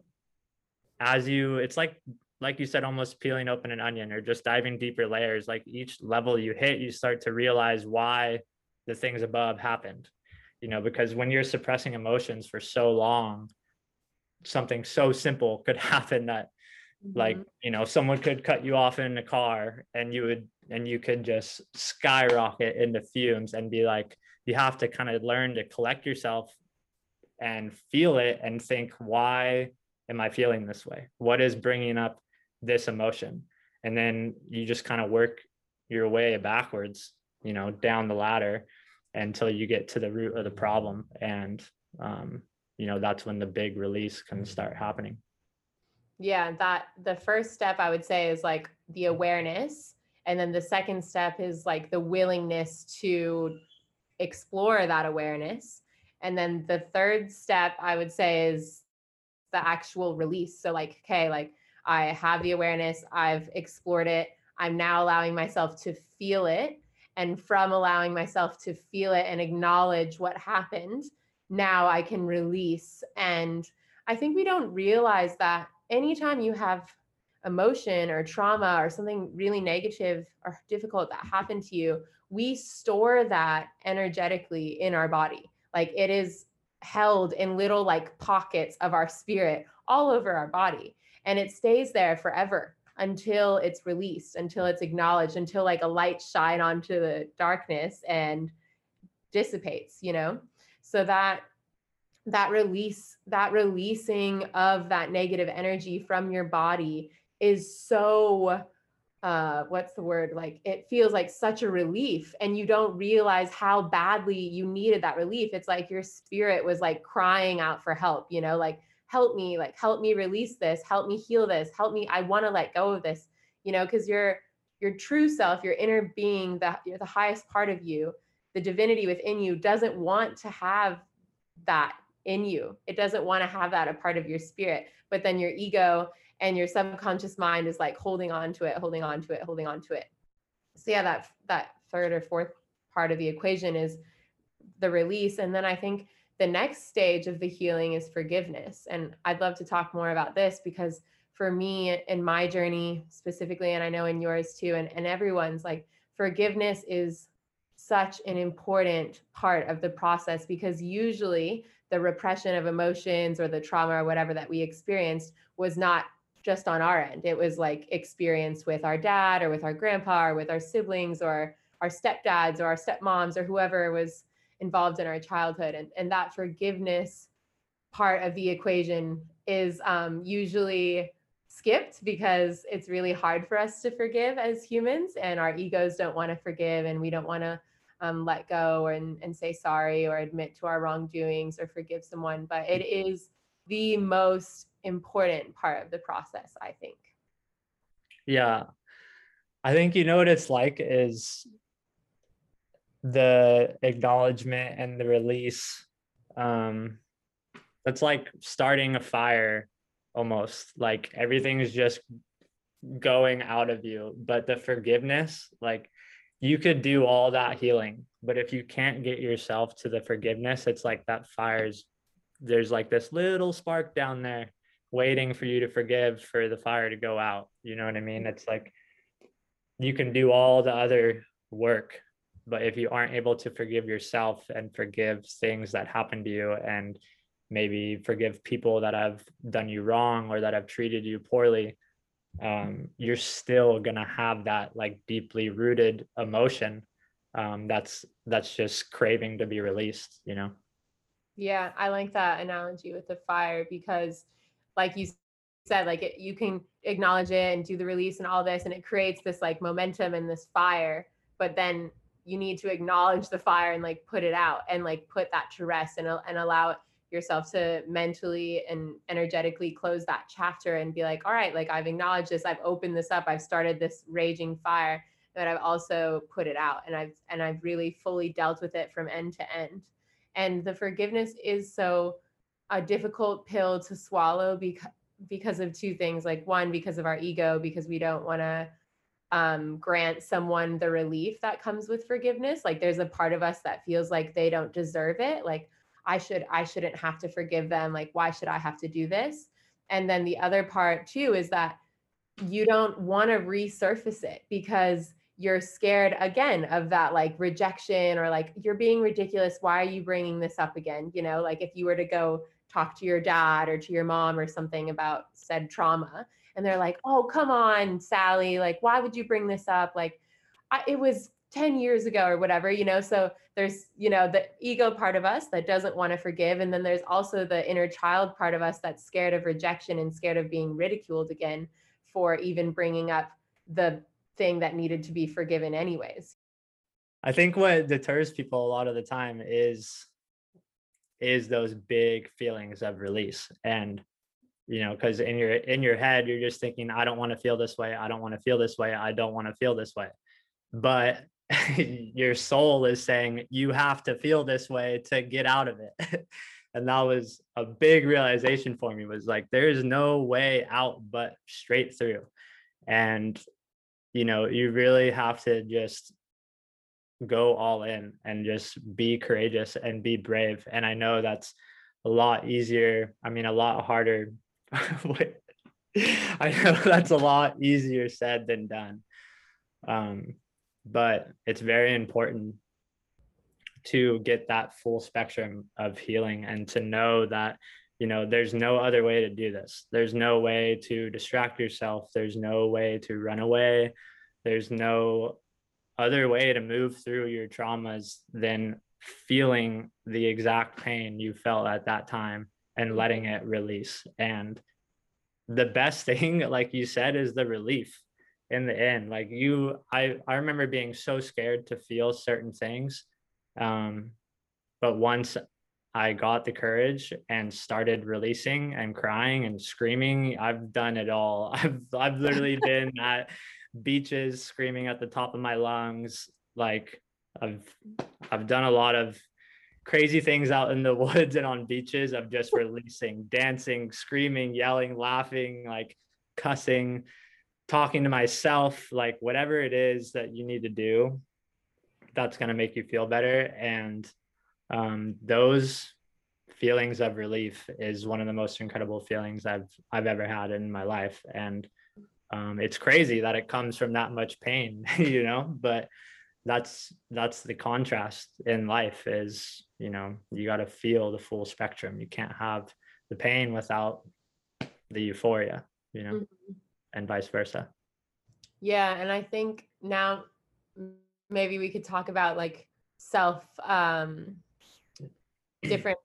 as you it's like like you said, almost peeling open an onion or just diving deeper layers. Like each level you hit, you start to realize why the things above happened. You know, because when you're suppressing emotions for so long, something so simple could happen that mm-hmm. like you know someone could cut you off in a car and you would and you could just skyrocket into fumes and be like you have to kind of learn to collect yourself and feel it and think why am i feeling this way? What is bringing up this emotion? And then you just kind of work your way backwards you know down the ladder until you get to the root of the problem and um, you know that's when the big release can start happening yeah that the first step i would say is like the awareness and then the second step is like the willingness to explore that awareness and then the third step i would say is the actual release so like okay like I have the awareness, I've explored it. I'm now allowing myself to feel it. And from allowing myself to feel it and acknowledge what happened, now I can release. And I think we don't realize that anytime you have emotion or trauma or something really negative or difficult that happened to you, we store that energetically in our body. Like it is held in little like pockets of our spirit all over our body and it stays there forever until it's released until it's acknowledged until like a light shine onto the darkness and dissipates you know so that that release that releasing of that negative energy from your body is so uh, what's the word? Like it feels like such a relief and you don't realize how badly you needed that relief. It's like your spirit was like crying out for help you know like help me like help me release this help me heal this help me i want to let go of this you know because your your true self your inner being you're the highest part of you the divinity within you doesn't want to have that in you it doesn't want to have that a part of your spirit but then your ego and your subconscious mind is like holding on to it holding on to it holding on to it so yeah that that third or fourth part of the equation is the release and then i think the next stage of the healing is forgiveness. And I'd love to talk more about this because for me in my journey specifically, and I know in yours too, and, and everyone's like forgiveness is such an important part of the process because usually the repression of emotions or the trauma or whatever that we experienced was not just on our end. It was like experienced with our dad or with our grandpa or with our siblings or our stepdads or our stepmoms or whoever was involved in our childhood and, and that forgiveness part of the equation is um, usually skipped because it's really hard for us to forgive as humans and our egos don't want to forgive and we don't want to um, let go and, and say sorry or admit to our wrongdoings or forgive someone. But it is the most important part of the process, I think. Yeah. I think you know what it's like is the acknowledgement and the release. Um, that's like starting a fire almost like everything is just going out of you. But the forgiveness, like you could do all that healing, but if you can't get yourself to the forgiveness, it's like that fire's there's like this little spark down there waiting for you to forgive for the fire to go out. You know what I mean? Mm-hmm. It's like you can do all the other work, but if you aren't able to forgive yourself and forgive things that happened to you and maybe forgive people that have done you wrong or that have treated you poorly, um, you're still gonna have that like deeply rooted emotion um, that's that's just craving to be released, you know. Yeah, I like that analogy with the fire because, like you said, like it, you can acknowledge it and do the release and all this, and it creates this like momentum and this fire. But then you need to acknowledge the fire and like put it out and like put that to rest and and allow yourself to mentally and energetically close that chapter and be like, all right, like I've acknowledged this, I've opened this up, I've started this raging fire, but I've also put it out and I've and I've really fully dealt with it from end to end. And the forgiveness is so a difficult pill to swallow because because of two things. Like one, because of our ego, because we don't want to um, grant someone the relief that comes with forgiveness. Like there's a part of us that feels like they don't deserve it. Like I should I shouldn't have to forgive them. Like why should I have to do this? And then the other part too is that you don't want to resurface it because you're scared again of that like rejection or like you're being ridiculous why are you bringing this up again you know like if you were to go talk to your dad or to your mom or something about said trauma and they're like oh come on sally like why would you bring this up like I, it was 10 years ago or whatever you know so there's you know the ego part of us that doesn't want to forgive and then there's also the inner child part of us that's scared of rejection and scared of being ridiculed again for even bringing up the thing that needed to be forgiven anyways. I think what deters people a lot of the time is is those big feelings of release and you know because in your in your head you're just thinking i don't want to feel this way. I don't want to feel this way. I don't want to feel this way. But your soul is saying you have to feel this way to get out of it. And that was a big realization for me was like there's no way out but straight through. And you know you really have to just go all in and just be courageous and be brave. And i know that's a lot easier i mean a lot harder i know that's a lot easier said than done. Um but it's very important to get that full spectrum of healing and to know that you know there's no other way to do this. There's no way to distract yourself. There's no way to run away. There's no other way to move through your traumas than feeling the exact pain you felt at that time and letting it release. And the best thing like you said is the relief in the end like you i i remember being so scared to feel certain things um but once i got the courage and started releasing and crying and screaming i've done it all. I've i've literally been at beaches screaming at the top of my lungs like i've i've done a lot of crazy things out in the woods and on beaches of just releasing dancing screaming yelling laughing like cussing talking to myself, like whatever it is that you need to do, that's going to make you feel better. And um, those feelings of relief is one of the most incredible feelings I've I've ever had in my life. And um, it's crazy that it comes from that much pain, you know, but that's that's the contrast in life is you know you got to feel the full spectrum you can't have the pain without the euphoria you know mm-hmm and vice versa. Yeah, and I think now maybe we could talk about like self um different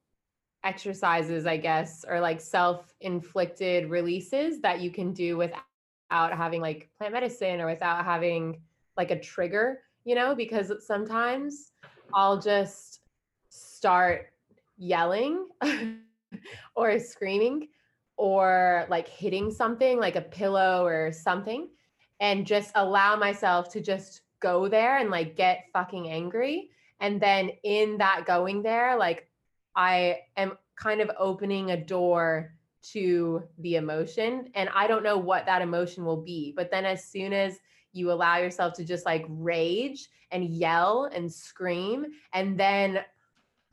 exercises, I guess, or like self-inflicted releases that you can do without having like plant medicine or without having like a trigger you know, because sometimes I'll just start yelling or screaming or like hitting something like a pillow or something and just allow myself to just go there and like get fucking angry. And then in that going there like i am kind of opening a door to the emotion and i don't know what that emotion will be but then as soon as you allow yourself to just like rage and yell and scream and then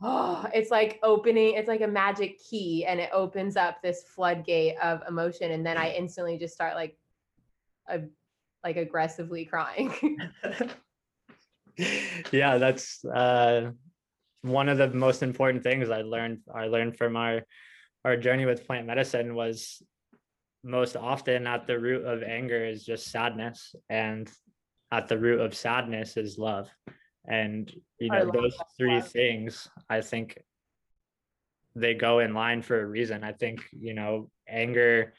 oh it's like opening it's like a magic key and it opens up this floodgate of emotion and then i instantly just start like a, like aggressively crying. Yeah that's uh one of the most important things i learned i learned from our our journey with plant medicine was most often at the root of anger is just sadness and at the root of sadness is love and you know those three love. things i think they go in line for a reason. I think you know anger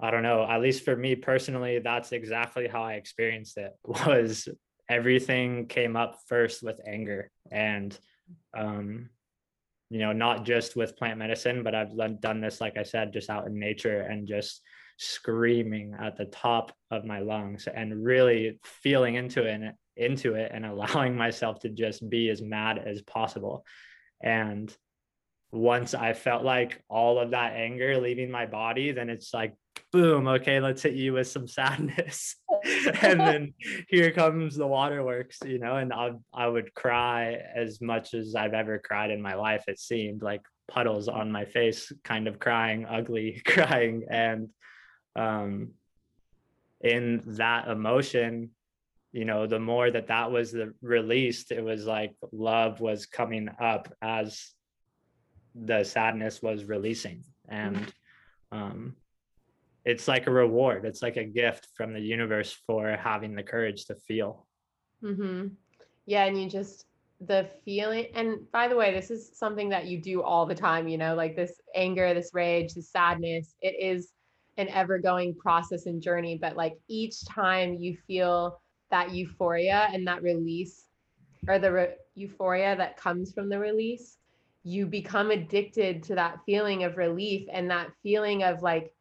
i don't know at least for me personally that's exactly how i experienced it was everything came up first with anger. And um you know not just with plant medicine but i've done this like i said just out in nature and just screaming at the top of my lungs and really feeling into it. and into it and allowing myself to just be as mad as possible. And once i felt like all of that anger leaving my body then it's like boom okay let's hit you with some sadness. And then here comes the waterworks you know and I, I would cry as much as i've ever cried in my life it seemed like puddles on my face kind of crying ugly crying. And um in that emotion you know the more that that was the released it was like love was coming up as the sadness was releasing. And um it's like a reward. It's like a gift from the universe for having the courage to feel. Mm-hmm. yeah and you just the feeling and by the way this is something that you do all the time you know like this anger this rage this sadness it is an ever going process and journey but like each time you feel that euphoria and that release or the re- euphoria that comes from the release you become addicted to that feeling of relief and that feeling of like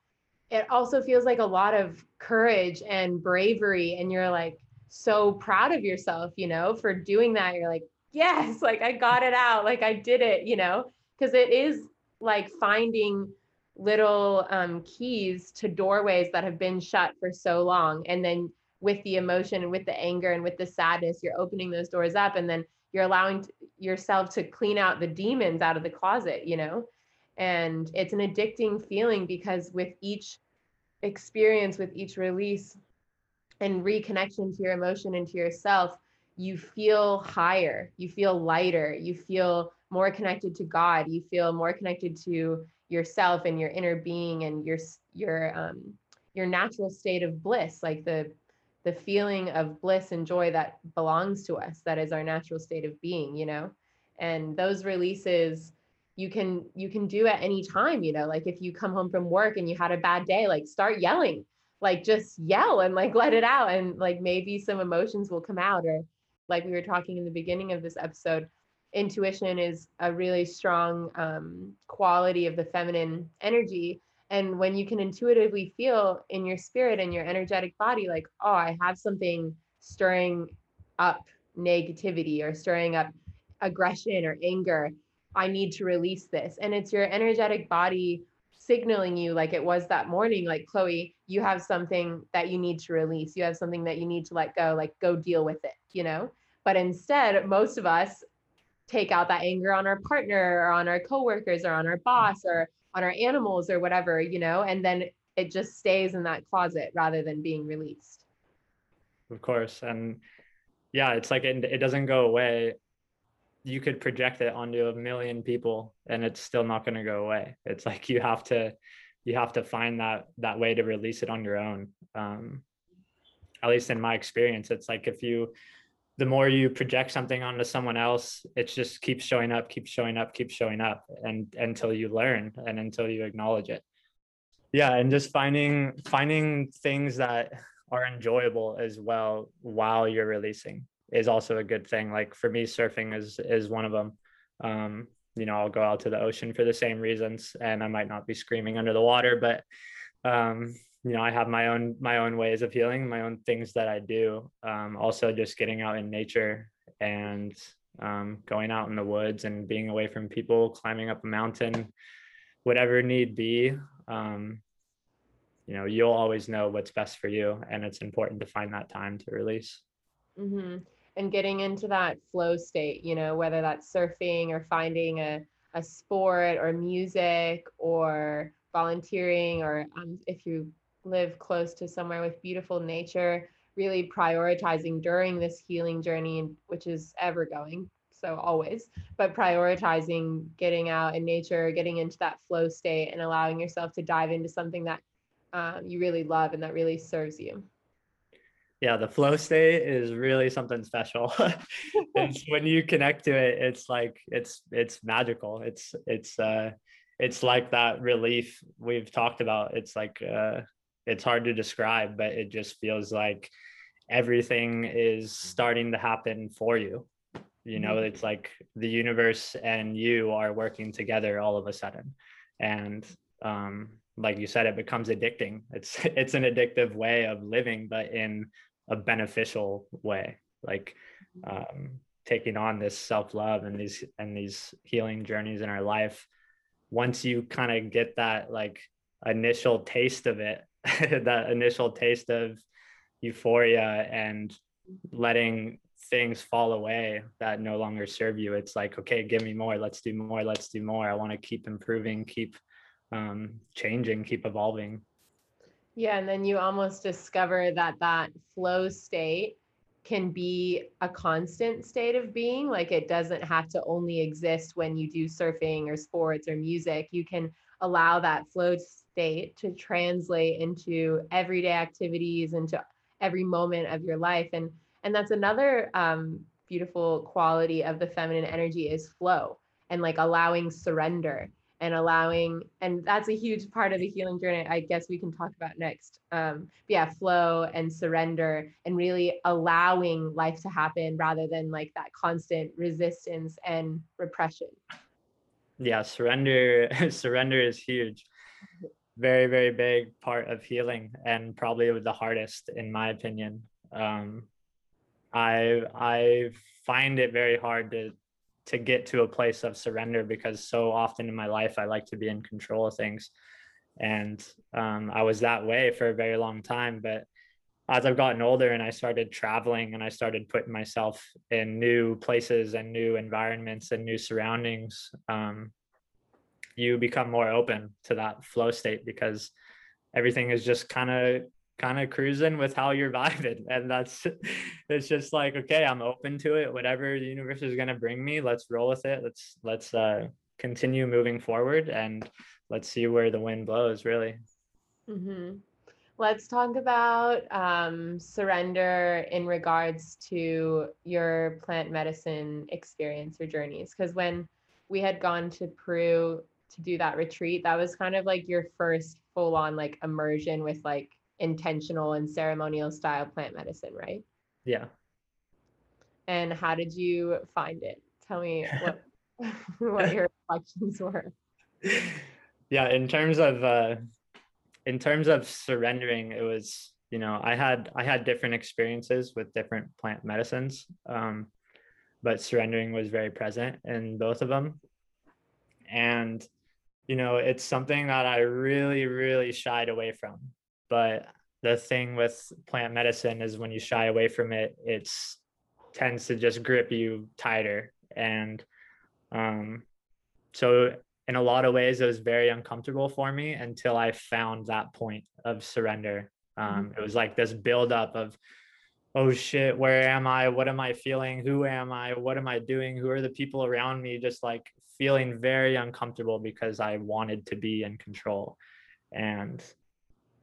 it also feels like a lot of courage and bravery and you're like so proud of yourself you know for doing that. You're like yes like i got it out like i did it you know? Because it is like finding little um, keys to doorways that have been shut for so long and then with the emotion and with the anger and with the sadness you're opening those doors up and then you're allowing yourself to clean out the demons out of the closet you know? And it's an addicting feeling because with each experience with each release and reconnection to your emotion and to yourself you feel higher you feel lighter you feel more connected to god you feel more connected to yourself and your inner being and your your um your natural state of bliss like the the feeling of bliss and joy that belongs to us that is our natural state of being you know? And those releases you can you can do at any time you know? Like if you come home from work and you had a bad day like start yelling. Like just yell and like let it out. And like maybe some emotions will come out or like we were talking in the beginning of this episode intuition is a really strong um, quality of the feminine energy and when you can intuitively feel in your spirit and your energetic body like oh i have something stirring up negativity or stirring up aggression or anger I need to release this. And it's your energetic body signaling you, like it was that morning, like, Chloe, you have something that you need to release. You have something that you need to let go, like, go deal with it, you know? But instead, most of us take out that anger on our partner or on our coworkers or on our boss or on our animals or whatever, you know? And then it just stays in that closet rather than being released. Of course. And yeah, it's like it, it doesn't go away you could project it onto a million people and it's still not going to go away it's like you have to you have to find that that way to release it on your own um at least in my experience it's like if you the more you project something onto someone else it just keeps showing up keeps showing up keeps showing up and until you learn and until you acknowledge it yeah and just finding finding things that are enjoyable as well while you're releasing is also a good thing. Like for me, surfing is is one of them. Um, you know, I'll go out to the ocean for the same reasons, and I might not be screaming under the water, but um, you know, I have my own my own ways of healing, my own things that I do. Um, also, just getting out in nature and um, going out in the woods and being away from people, climbing up a mountain, whatever need be. Um, you know, you'll always know what's best for you, and it's important to find that time to release. Mm-hmm. And getting into that flow state, you know, whether that's surfing or finding a a sport or music or volunteering or um, if you live close to somewhere with beautiful nature really prioritizing during this healing journey which is ever going so always but prioritizing getting out in nature getting into that flow state and allowing yourself to dive into something that um, you really love and that really serves you. Yeah the flow state is really something special. It's when you connect to it it's like it's it's magical. It's it's uh it's like that relief we've talked about. It's like uh it's hard to describe but it just feels like everything is starting to happen for you. You know mm-hmm. it's like the universe and you are working together all of a sudden. And um like you said it becomes addicting. It's it's an addictive way of living but in a beneficial way. Like um taking on this self-love and these and these healing journeys in our life once you kind of get that like initial taste of it that initial taste of euphoria and letting things fall away that no longer serve you it's like okay give me more let's do more let's do more. I want to keep improving keep um, changing keep evolving. Yeah and then you almost discover that that flow state can be a constant state of being like it doesn't have to only exist when you do surfing or sports or music. You can allow that flow state to translate into everyday activities into every moment of your life. And and that's another um, beautiful quality of the feminine energy is flow and like allowing surrender and allowing and that's a huge part of the healing journey i guess we can talk about next. Um yeah flow and surrender and really allowing life to happen rather than like that constant resistance and repression. Yeah surrender surrender is huge very very big part of healing and probably the hardest in my opinion um i i find it very hard to to get to a place of surrender because so often in my life I like to be in control of things. And um, I was that way for a very long time. But as I've gotten older and I started traveling and I started putting myself in new places and new environments and new surroundings, um, you become more open to that flow state because everything is just kind of kind of cruising with how you're vibing. And that's it's just like okay i'm open to it. Whatever the universe is going to bring me let's roll with it. Let's let's uh continue moving forward and let's see where the wind blows really. Mm-hmm. let's talk about um, surrender in regards to your plant medicine experience or journeys. Because when we had gone to peru to do that retreat that was kind of like your first full on like immersion with like intentional and ceremonial style plant medicine, right? Yeah. And how did you find it? Tell me what what your reflections were. Yeah, in terms of uh in terms of surrendering, it was, you know, I had I had different experiences with different plant medicines. Um, but surrendering was very present in both of them. And you know, it's something that I really, really shied away from but the thing with plant medicine is when you shy away from it it's tends to just grip you tighter and um, so in a lot of ways it was very uncomfortable for me until i found that point of surrender. Um, mm-hmm. it was like this buildup of oh shit where am i? What am i feeling? Who am i? What am i doing? Who are the people around me? Just like feeling very uncomfortable because i wanted to be in control. And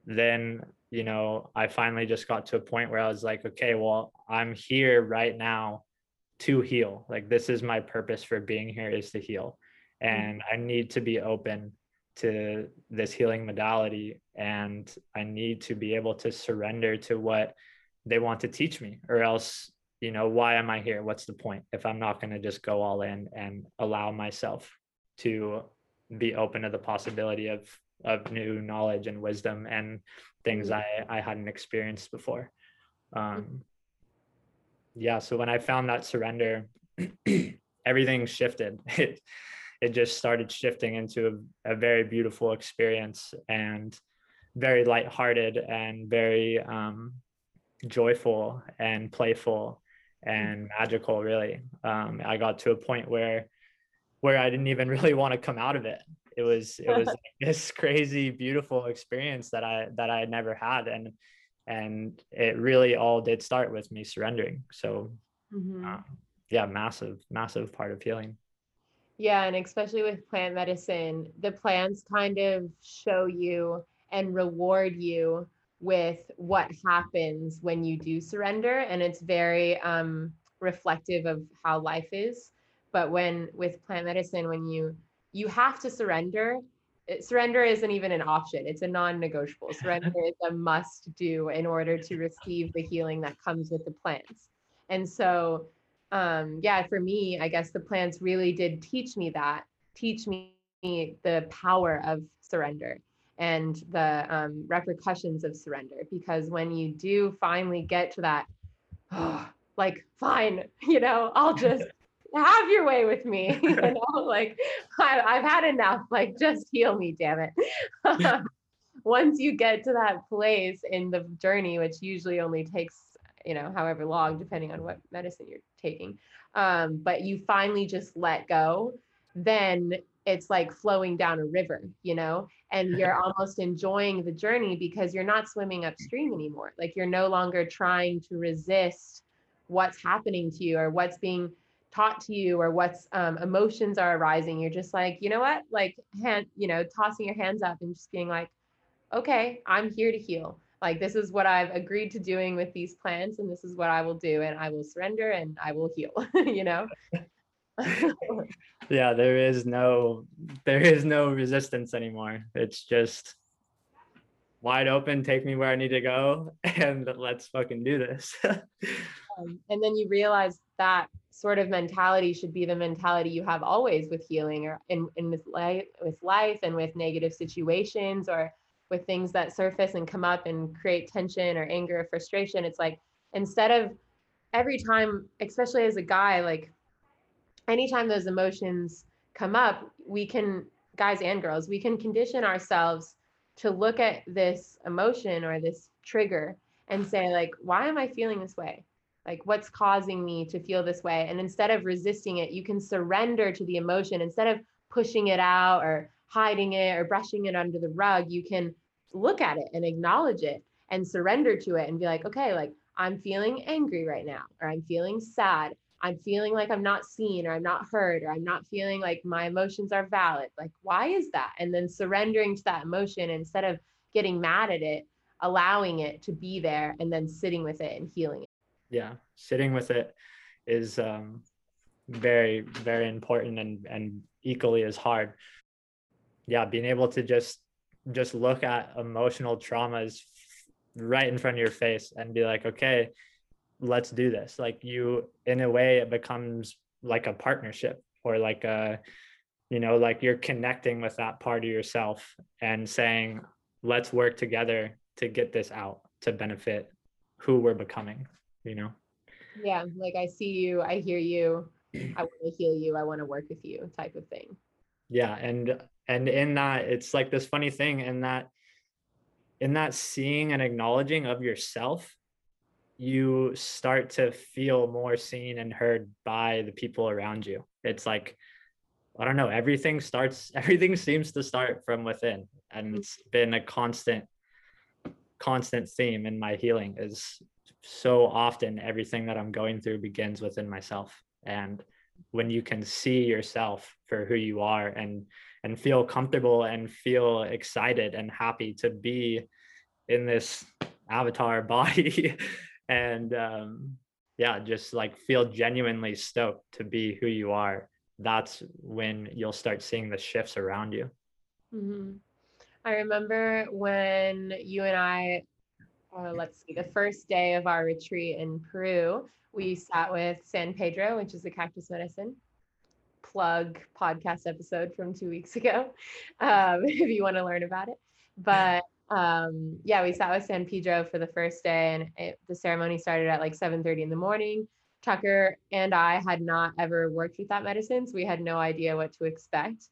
then you know i finally just got to a point where i was like okay well i'm here right now to heal. Like this is my purpose for being here is to heal. And mm-hmm. i need to be open to this healing modality and I need to be able to surrender to what they want to teach me or else you know why am I here? What's the point if I'm not going to just go all in and allow myself to be open to the possibility of of new knowledge and wisdom and things mm-hmm. I I hadn't experienced before? Um yeah so when I found that surrender everything shifted. It it just started shifting into a, a very beautiful experience and very lighthearted and very um, joyful and playful and magical really. Um, i got to a point where where i didn't even really want to come out of it. It was it was this crazy beautiful experience that i that i had never had and and it really all did start with me surrendering. So mm-hmm. um, yeah massive massive part of healing. Yeah, and especially with plant medicine, the plants kind of show you and reward you with what happens when you do surrender. And it's very um, reflective of how life is. But when with plant medicine, when you you have to surrender, it, surrender isn't even an option. It's a non-negotiable. Surrender is a must do in order to receive the healing that comes with the plants. And so um, yeah, for me, I guess the plants really did teach me that, teach me the power of surrender and the um, repercussions of surrender. Because when you do finally get to that, oh, like, fine, you know, I'll just have your way with me. you know, like, I, I've had enough. Like, just heal me, damn it. Once you get to that place in the journey, which usually only takes you know, however long, depending on what medicine you're taking. Um, but you finally just let go, then it's like flowing down a river, you know, and you're almost enjoying the journey because you're not swimming upstream anymore. Like you're no longer trying to resist what's happening to you or what's being taught to you or what's um, emotions are arising. You're just like, you know what, like hand, you know, tossing your hands up and just being like, okay, I'm here to heal like this is what I've agreed to doing with these plants and this is what I will do and I will surrender and I will heal, you know? yeah, there is no there is no resistance anymore. It's just wide open, take me where I need to go and let's fucking do this. um, and then you realize that sort of mentality should be the mentality you have always with healing or in, in with life with life and with negative situations or with things that surface and come up and create tension or anger or frustration it's like instead of every time especially as a guy like anytime those emotions come up we can guys and girls we can condition ourselves to look at this emotion or this trigger and say like why am i feeling this way like what's causing me to feel this way and instead of resisting it you can surrender to the emotion instead of pushing it out or hiding it or brushing it under the rug, you can look at it and acknowledge it and surrender to it and be like, okay, like I'm feeling angry right now, or I'm feeling sad. I'm feeling like I'm not seen, or I'm not heard, or I'm not feeling like my emotions are valid. Like, why is that? And then surrendering to that emotion instead of getting mad at it, allowing it to be there and then sitting with it and healing it. Yeah, sitting with it is um, very, very important and, and equally as hard yeah being able to just just look at emotional traumas right in front of your face and be like okay let's do this. Like you in a way it becomes like a partnership or like a you know like you're connecting with that part of yourself and saying let's work together to get this out to benefit who we're becoming you know? Yeah like i see you i hear you i want to heal you i want to work with you type of thing. Yeah and and in that it's like this funny thing in that in that seeing and acknowledging of yourself you start to feel more seen and heard by the people around you. It's like i don't know everything starts everything seems to start from within. And mm-hmm. it's been a constant constant theme in my healing is so often everything that i'm going through begins within myself. And when you can see yourself for who you are and and feel comfortable and feel excited and happy to be in this avatar body and um, yeah just like feel genuinely stoked to be who you are that's when you'll start seeing the shifts around you Mm-hmm. I remember when you and I, uh, let's see, the first day of our retreat in Peru, we sat with San Pedro, which is the cactus medicine plug podcast episode from two weeks ago, um, if you want to learn about it. But um, yeah, we sat with San Pedro for the first day, and it, the ceremony started at like 7:30 in the morning. Tucker and I had not ever worked with that medicine, so we had no idea what to expect.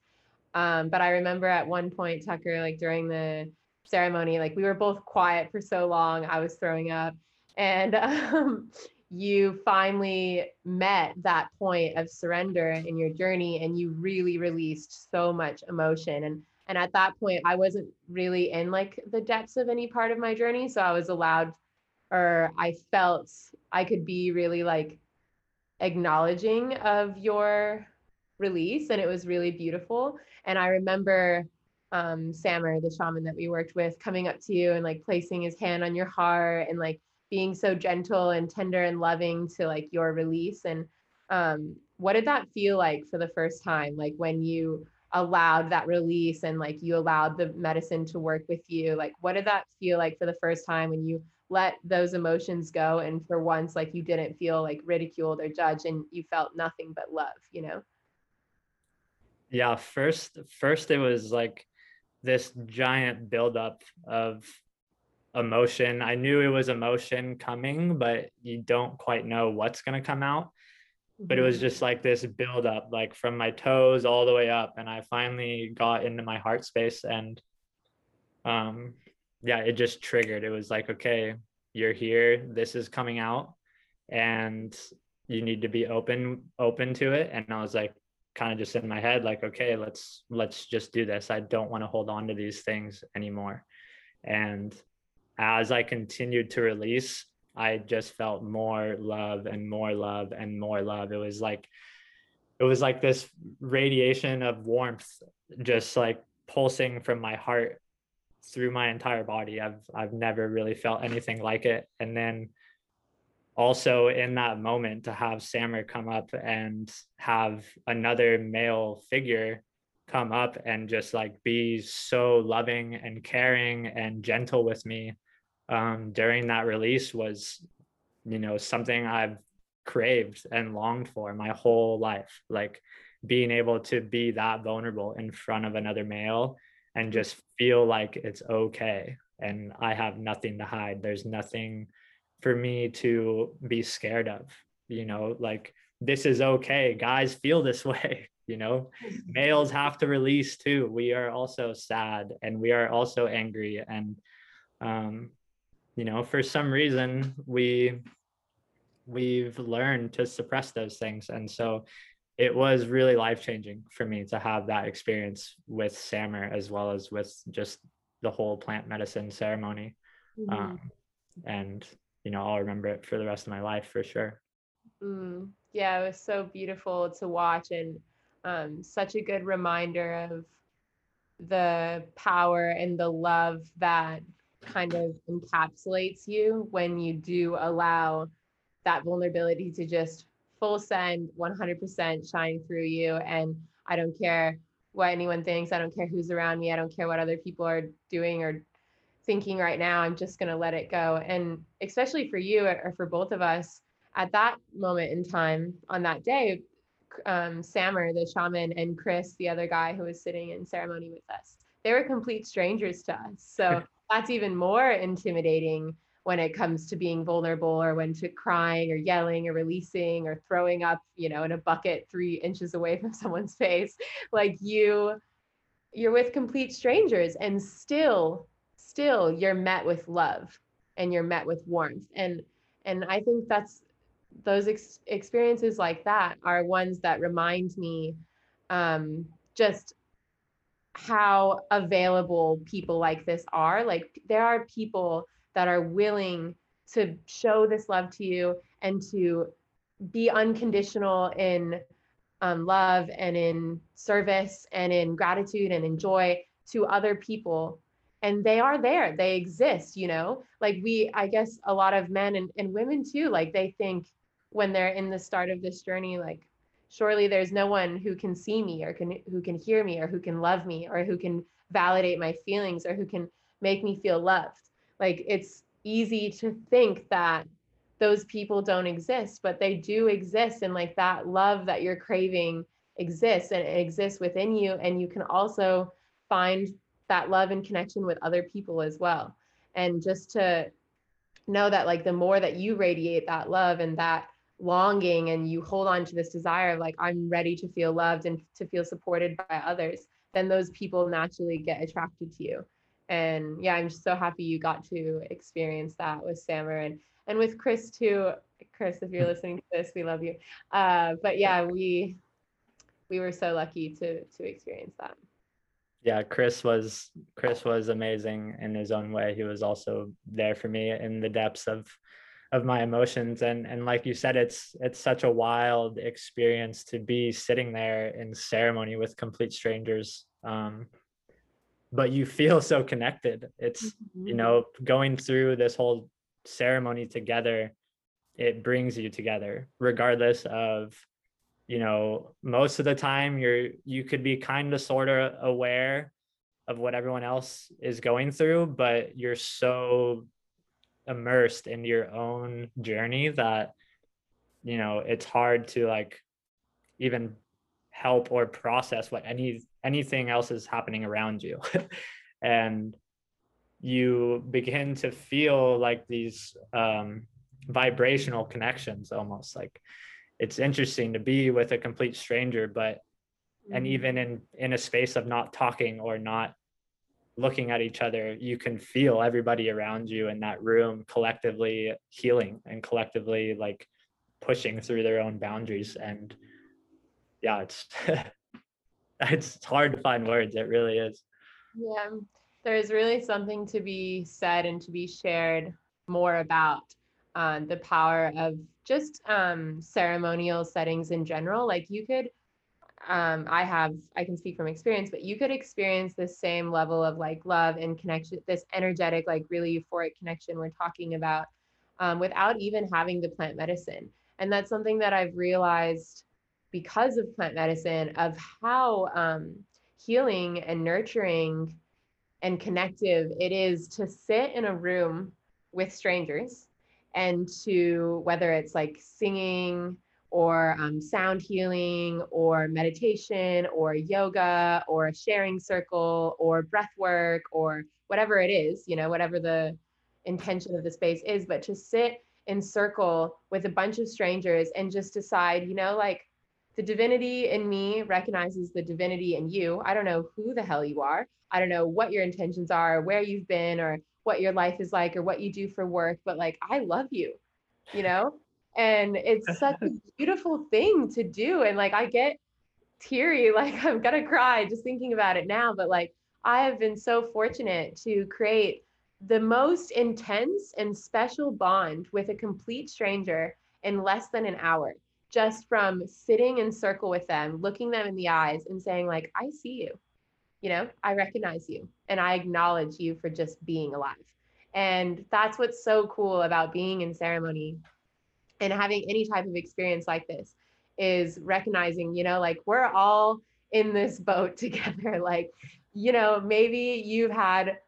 Um, but I remember at one point, Tucker, like during the ceremony, like we were both quiet for so long, I was throwing up, and um, you finally met that point of surrender in your journey, and you really released so much emotion and and at that point i wasn't really in like the depths of any part of my journey so i was allowed or i felt i could be really like acknowledging of your release and it was really beautiful. And i remember um sammer the shaman that we worked with coming up to you and like placing his hand on your heart and like being so gentle and tender and loving to like your release. And um what did that feel like for the first time like when you allowed that release and like you allowed the medicine to work with you? Like what did that feel like for the first time when you let those emotions go and for once like you didn't feel like ridiculed or judged and you felt nothing but love you know? Yeah first first it was like this giant buildup of emotion. I knew it was emotion coming but you don't quite know what's going to come out but it was mm-hmm. just like this build up like from my toes all the way up and i finally got into my heart space and um yeah it just triggered. It was like okay you're here. This is coming out and you need to be open open to it. And i was like kind of just in my head like okay let's let's just do this. I don't want to hold on to these things anymore. And as i continued to release I just felt more love and more love and more love. It was like it was like this radiation of warmth just like pulsing from my heart through my entire body. I've I've never really felt anything like it. And then also in that moment to have Sammer come up and have another male figure come up and just like be so loving and caring and gentle with me um, during that release was, you know, something I've craved and longed for my whole life. Like being able to be that vulnerable in front of another male and just feel like it's okay and I have nothing to hide. There's nothing for me to be scared of, you know, like this is okay. Guys feel this way, you know. Males have to release too. We are also sad and we are also angry and um you know for some reason we we've learned to suppress those things. And so it was really life changing for me to have that experience with Sammer as well as with just the whole plant medicine ceremony. Mm-hmm. um, and you know i'll remember it for the rest of my life for sure. Mm, yeah it was so beautiful to watch and um, such a good reminder of the power and the love that kind of encapsulates you when you do allow that vulnerability to just full send 100% shine through you. And i don't care what anyone thinks. I don't care who's around me. I don't care what other people are doing or thinking right now. I'm just going to let it go. And especially for you or for both of us at that moment in time on that day um, the shaman and chris the other guy who was sitting in ceremony with us they were complete strangers to us. So that's even more intimidating when it comes to being vulnerable or when to crying or yelling or releasing or throwing up you know in a bucket three inches away from someone's face. Like you you're with complete strangers and still still you're met with love and you're met with warmth. And and i think that's those ex- experiences like that are ones that remind me um just how available people like this are. Like there are people that are willing to show this love to you and to be unconditional in um, love and in service and in gratitude and in joy to other people. And they are there. They exist you know? Like we i guess a lot of men and, and women too like they think when they're in the start of this journey like surely there's no one who can see me or can who can hear me or who can love me or who can validate my feelings or who can make me feel loved. Like it's easy to think that those people don't exist but they do exist. And like that love that you're craving exists and it exists within you. And you can also find that love and connection with other people as well. And just to know that like the more that you radiate that love and that longing and you hold on to this desire of like i'm ready to feel loved and to feel supported by others then those people naturally get attracted to you. And yeah i'm just so happy you got to experience that with sammer and and with chris too. Chris if you're listening to this we love you. Uh, but yeah we we were so lucky to to experience that. Yeah chris was chris was amazing in his own way. He was also there for me in the depths of of my emotions. And and like you said it's it's such a wild experience to be sitting there in ceremony with complete strangers. Um but you feel so connected. It's mm-hmm. you know going through this whole ceremony together it brings you together regardless of you know most of the time you're you could be kind of sort of aware of what everyone else is going through but you're so immersed in your own journey that you know it's hard to like even help or process what any anything else is happening around you and you begin to feel like these um, vibrational connections almost like it's interesting to be with a complete stranger but and mm-hmm. even in in a space of not talking or not looking at each other you can feel everybody around you in that room collectively healing and collectively like pushing through their own boundaries. And yeah it's it's hard to find words. It really is. Yeah there's really something to be said and to be shared more about uh, the power of just um, ceremonial settings in general. Like you could, um, I have, I can speak from experience, but you could experience the same level of like love and connection, this energetic, like really euphoric connection we're talking about um, without even having the plant medicine. And that's something that I've realized because of plant medicine of how um, healing and nurturing and connective it is to sit in a room with strangers and to whether it's like singing or um, sound healing or meditation or yoga or a sharing circle or breath work or whatever it is, you know, whatever the intention of the space is, but to sit in circle with a bunch of strangers and just decide, you know, like the divinity in me recognizes the divinity in you. I don't know who the hell you are. I don't know what your intentions are, where you've been, or what your life is like or what you do for work, but like, I love you, you know? And it's such a beautiful thing to do. And like, I get teary, like, I'm gonna cry just thinking about it now. But like, I have been so fortunate to create the most intense and special bond with a complete stranger in less than an hour just from sitting in circle with them looking them in the eyes and saying like i see you you know i recognize you and i acknowledge you for just being alive and that's what's so cool about being in ceremony and having any type of experience like this is recognizing you know like we're all in this boat together. Like you know maybe you've had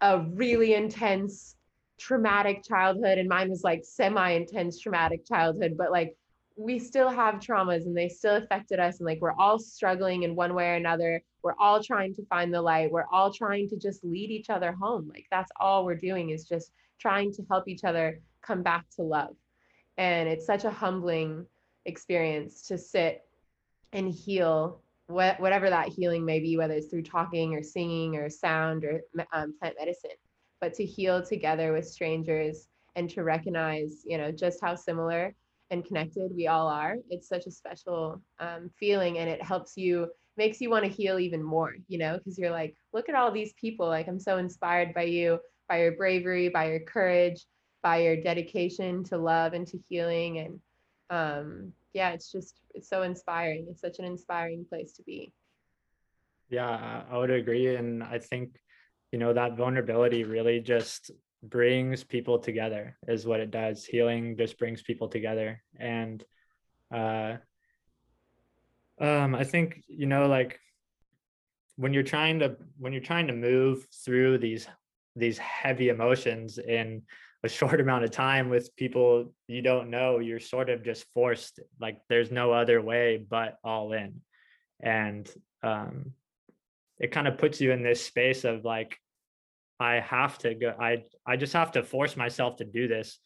a really intense traumatic childhood and mine was like semi intense traumatic childhood but like we still have traumas and they still affected us and like we're all struggling in one way or another. We're all trying to find the light. We're all trying to just lead each other home. Like that's all we're doing is just trying to help each other come back to love and it's such a humbling experience to sit and heal what, whatever that healing may be whether it's through talking or singing or sound or um, plant medicine but to heal together with strangers and to recognize you know just how similar and connected we all are. It's such a special um, feeling and it helps you makes you want to heal even more you know because you're like look at all these people like i'm so inspired by you by your bravery by your courage by your dedication to love and to healing and um, yeah it's just it's so inspiring. It's such an inspiring place to be. Yeah i would agree and i think you know that vulnerability really just brings people together is what it does. Healing just brings people together and uh Um, I think you know, like when you're trying to when you're trying to move through these these heavy emotions in a short amount of time with people you don't know, you're sort of just forced. Like there's no other way but all in, and um, it kind of puts you in this space of like, I have to go. I I just have to force myself to do this,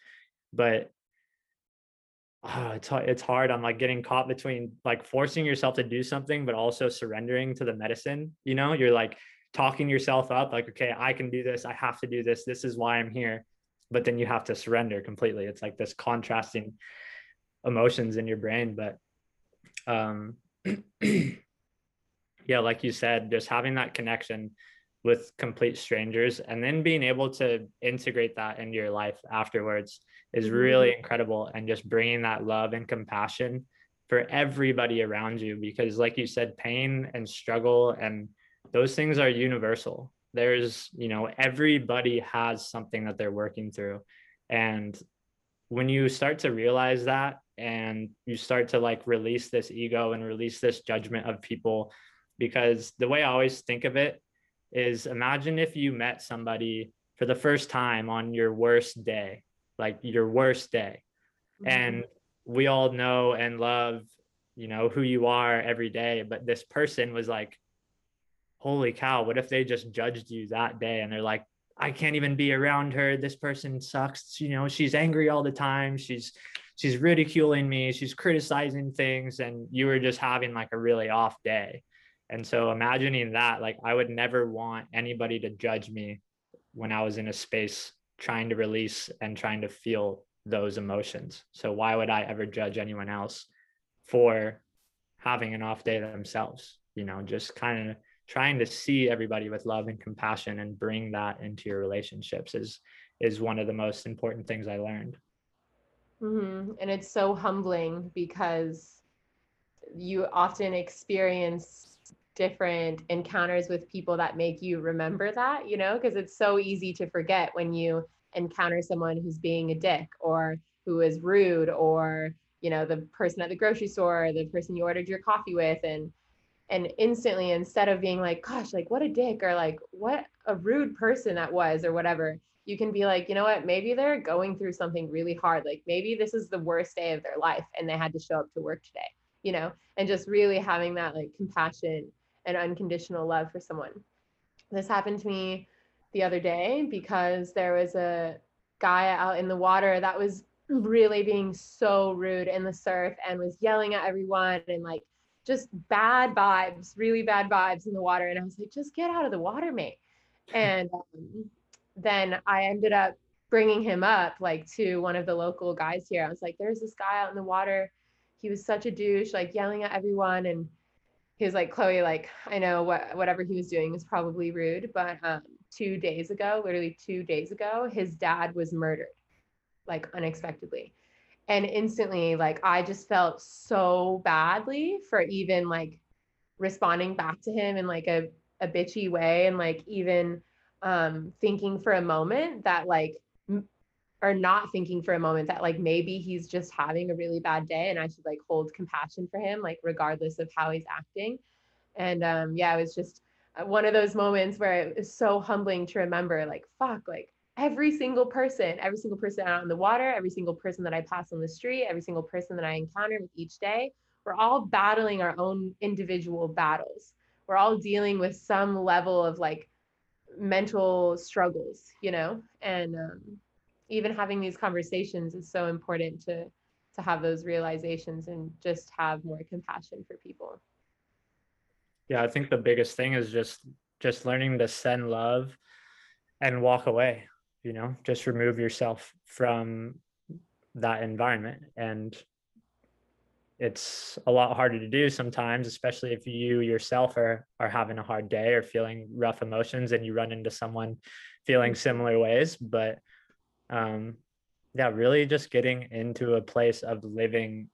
but oh, it's it's hard. I'm like getting caught between like forcing yourself to do something, but also surrendering to the medicine. You know, you're like talking yourself up, like, okay, I can do this. I have to do this. This is why I'm here. But then you have to surrender completely. It's like this contrasting emotions in your brain. But um, yeah, like you said, just having that connection with complete strangers and then being able to integrate that into your life afterwards is really mm-hmm. incredible and just bringing that love and compassion for everybody around you because like you said pain and struggle and those things are universal there's you know everybody has something that they're working through and when you start to realize that and you start to like release this ego and release this judgment of people because the way i always think of it is imagine if you met somebody for the first time on your worst day like your worst day mm-hmm. and we all know and love you know who you are every day but this person was like holy cow what if they just judged you that day and they're like i can't even be around her. This person sucks. You know she's angry all the time. She's she's ridiculing me. She's criticizing things. And you were just having like a really off day. And so imagining that like i would never want anybody to judge me when i was in a space trying to release and trying to feel those emotions. So why would I ever judge anyone else for having an off day themselves? You know, just kind of trying to see everybody with love and compassion and bring that into your relationships is is one of the most important things I learned. Mm-hmm. And it's so humbling because you often experience different encounters with people that make you remember that, you know, because it's so easy to forget when you encounter someone who's being a dick or who is rude or, you know, the person at the grocery store, the person you ordered your coffee with and and instantly instead of being like gosh like what a dick or like what a rude person that was or whatever you can be like you know what? Maybe they're going through something really hard. Like maybe this is the worst day of their life and they had to show up to work today you know? And just really having that like compassion and unconditional love for someone. This happened to me the other day because there was a guy out in the water that was really being so rude in the surf and was yelling at everyone and like just bad vibes, really bad vibes in the water. And I was like, just get out of the water, mate. And um, then I ended up bringing him up like to one of the local guys here. I was like, there's this guy out in the water. He was such a douche, like yelling at everyone. And he was like, Chloe, like, I know what whatever he was doing was probably rude, but um, two days ago, literally two days ago, his dad was murdered, like unexpectedly. And instantly, like, I just felt so badly for even like responding back to him in like a, a bitchy way and like even um, thinking for a moment that like or not thinking for a moment that like maybe he's just having a really bad day and I should like hold compassion for him, like regardless of how he's acting. And um, yeah, it was just uh, one of those moments where it was so humbling to remember, like, fuck, like every single person, every single person out in the water, every single person that I pass on the street, every single person that I encounter with each day, we're all battling our own individual battles. We're all dealing with some level of like mental struggles, you know? And um, even having these conversations is so important to to have those realizations and just have more compassion for people yeah i think the biggest thing is just just learning to send love and walk away you know just remove yourself from that environment. And it's a lot harder to do sometimes especially if you yourself are are having a hard day or feeling rough emotions and you run into someone feeling similar ways. But um yeah really just getting into a place of living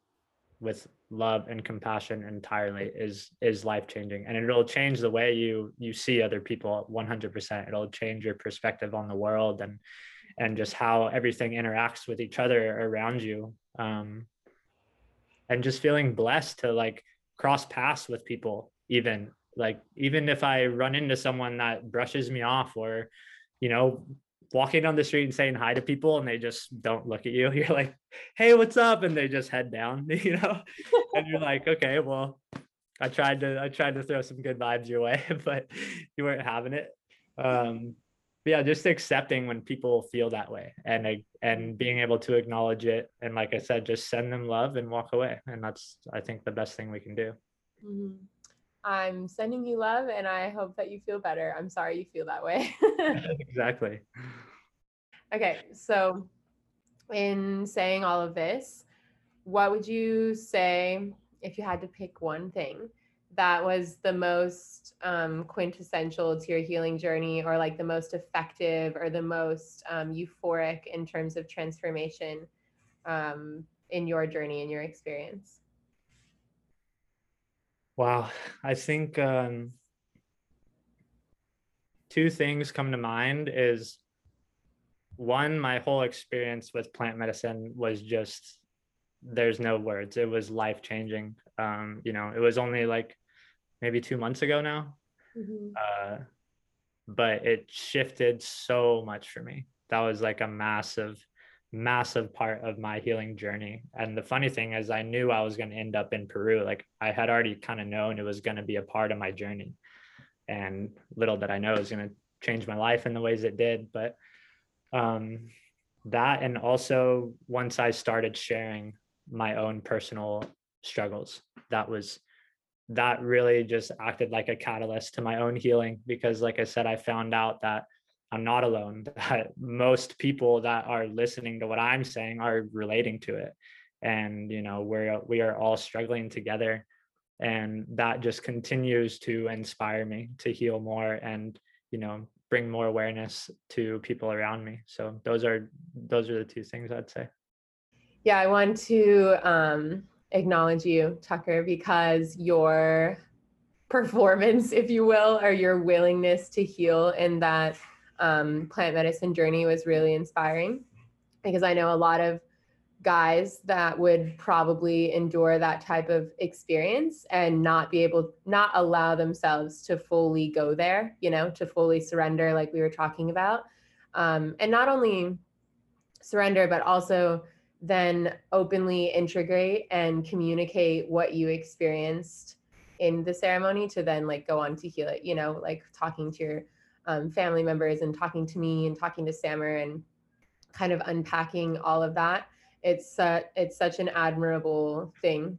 with love and compassion entirely is is life changing and it'll change the way you you see other people 100% it'll change your perspective on the world and and just how everything interacts with each other around you. Um and just feeling blessed to like cross paths with people even like even if i run into someone that brushes me off or you know walking on the street and saying hi to people and they just don't look at you. You're like hey what's up? And they just head down you know? And you're like okay well i tried to i tried to throw some good vibes your way but you weren't having it. Um yeah just accepting when people feel that way and and being able to acknowledge it and like i said just send them love and walk away. And that's i think the best thing we can do. Mm-hmm. I'm sending you love and i hope that you feel better. I'm sorry you feel that way. Exactly. Okay so in saying all of this what would you say if you had to pick one thing that was the most um, quintessential to your healing journey or like the most effective or the most um, euphoric in terms of transformation um, in your journey and your experience wow i think um, two things come to mind is one my whole experience with plant medicine was just there's no words it was life changing um you know it was only like maybe two months ago now. Mm-hmm. Uh, but it shifted so much for me. That was like a massive, massive part of my healing journey. And the funny thing is, I knew I was going to end up in Peru. Like I had already kind of known it was going to be a part of my journey. And little did I know it was going to change my life in the ways it did. But um, that, and also once I started sharing my own personal struggles, that was that really just acted like a catalyst to my own healing because like i said i found out that i'm not alone that most people that are listening to what i'm saying are relating to it. And you know we're we are all struggling together. And that just continues to inspire me to heal more and you know bring more awareness to people around me. So those are those are the two things i'd say. Yeah i want to um acknowledge you, Tucker, because your performance, if you will, or your willingness to heal in that um, plant medicine journey was really inspiring. Because I know a lot of guys that would probably endure that type of experience and not be able not allow themselves to fully go there you know to fully surrender like we were talking about um, and not only surrender but also then openly integrate and communicate what you experienced in the ceremony to then like go on to heal it you know like talking to your um, family members and talking to me and talking to Samer and kind of unpacking all of that it's uh, it's such an admirable thing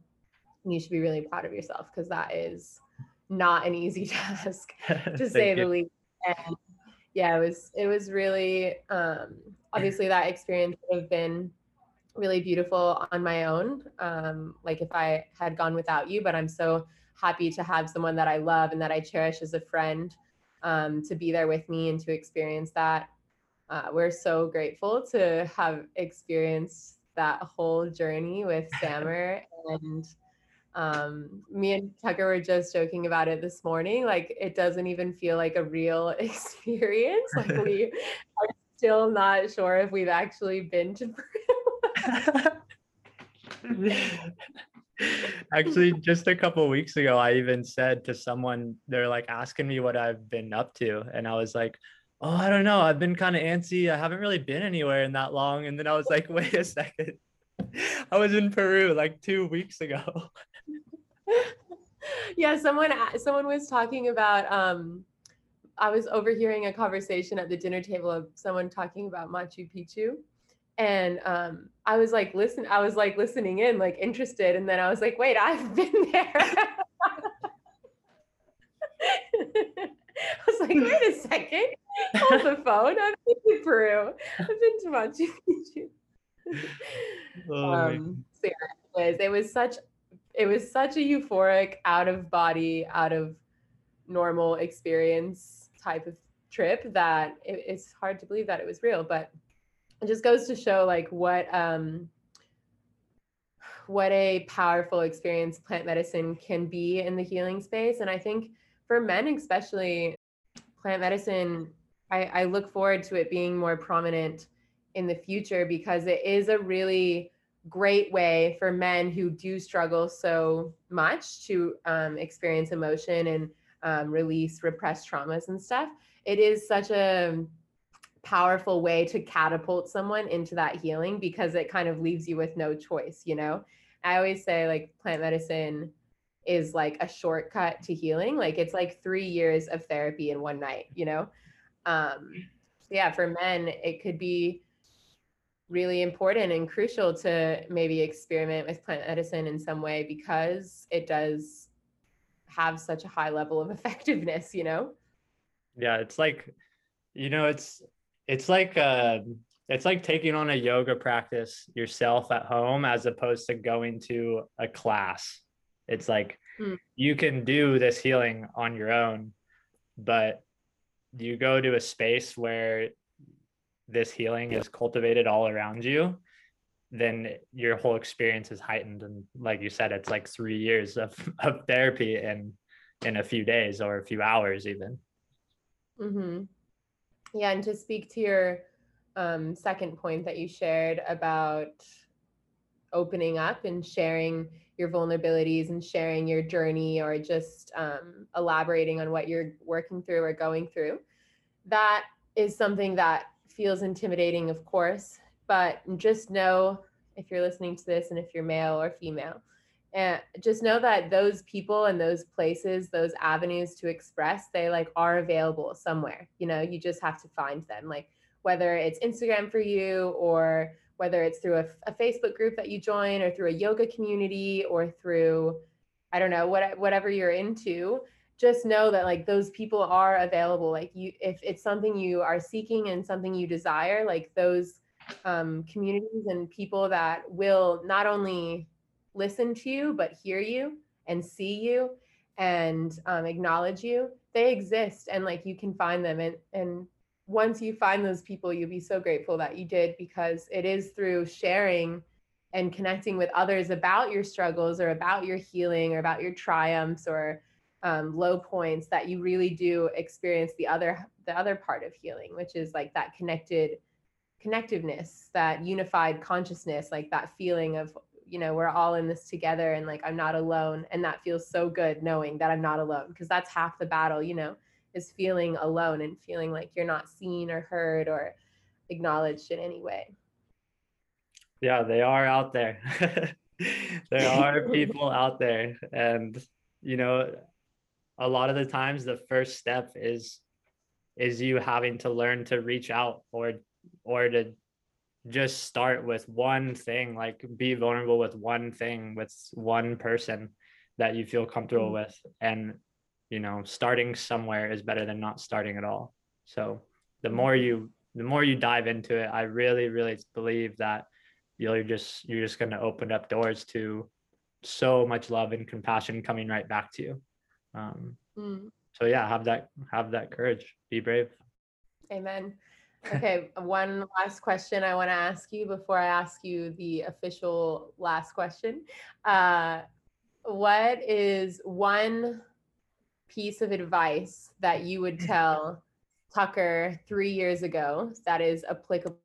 you should be really proud of yourself because that is not an easy task to say the least and yeah it was it was really um obviously that experience would have been really beautiful on my own. Um, like if I had gone without you, but I'm so happy to have someone that I love and that I cherish as a friend um, to be there with me and to experience that. Uh, we're so grateful to have experienced that whole journey with Samer and um, me and Tucker were just joking about it this morning. Like it doesn't even feel like a real experience. Like we are still not sure if we've actually been to Peru. Actually, just a couple weeks ago, I even said to someone, they're like asking me what I've been up to. And I was like, oh, I don't know. I've been kind of antsy. I haven't really been anywhere in that long. And then I was like, wait a second. I was in Peru like two weeks ago. yeah, someone someone was talking about um I was overhearing a conversation at the dinner table of someone talking about Machu Picchu and um, I was like listen I was like listening in like interested and then I was like wait I've been there. I was like wait a second hold the phone I've been to Peru I've been to Machu Picchu. Oh, um, so yeah, it was it was such it was such a euphoric out of body out of normal experience type of trip that it, it's hard to believe that it was real but it just goes to show like what um what a powerful experience plant medicine can be in the healing space and i think for men especially plant medicine I, I look forward to it being more prominent in the future because it is a really great way for men who do struggle so much to um, experience emotion and um, release repressed traumas and stuff. It is such a powerful way to catapult someone into that healing because it kind of leaves you with no choice, you know? I always say like plant medicine is like a shortcut to healing. Like it's like three years of therapy in one night, you know? Um, yeah, for men, it could be really important and crucial to maybe experiment with plant medicine in some way because it does have such a high level of effectiveness, you know? Yeah, it's like, you know, it's it's like uh it's like taking on a yoga practice yourself at home as opposed to going to a class. It's like mm. you can do this healing on your own, but you go to a space where this healing is cultivated all around you, then your whole experience is heightened. And like you said, it's like three years of, of therapy in in a few days or a few hours even. Mm-hmm. Yeah, and to speak to your um, second point that you shared about opening up and sharing your vulnerabilities and sharing your journey or just um, elaborating on what you're working through or going through. That is something that feels intimidating, of course, but just know if you're listening to this and if you're male or female, and just know that those people and those places, those avenues to express, they like are available somewhere. You know, you just have to find them. Like whether it's Instagram for you or whether it's through a, a, Facebook group that you join or through a yoga community or through, I don't know, what, whatever you're into, just know that like those people are available. Like you, if it's something you are seeking and something you desire, like those um, communities and people that will not only listen to you, but hear you and see you and um, acknowledge you, they exist and like you can find them. And, and once you find those people, you'll be so grateful that you did because it is through sharing and connecting with others about your struggles or about your healing or about your triumphs or um, low points that you really do experience the other the other part of healing, which is like that connected connectiveness, that unified consciousness, like that feeling of you know we're all in this together and like I'm not alone, and that feels so good knowing that I'm not alone because that's half the battle, you know is feeling alone and feeling like you're not seen or heard or acknowledged in any way. Yeah, they are out there. there are people out there. And, you know, a lot of the times the first step is is you having to learn to reach out or or to just start with one thing like be vulnerable with one thing with one person that you feel comfortable mm-hmm. with and you know starting somewhere is better than not starting at all so the mm-hmm. more you the more you dive into it i really really believe that you're just you're just going to open up doors to so much love and compassion coming right back to you um, mm. so yeah have that have that courage be brave amen okay one last question i want to ask you before i ask you the official last question uh, what is one piece of advice that you would tell Tucker three years ago that is applicable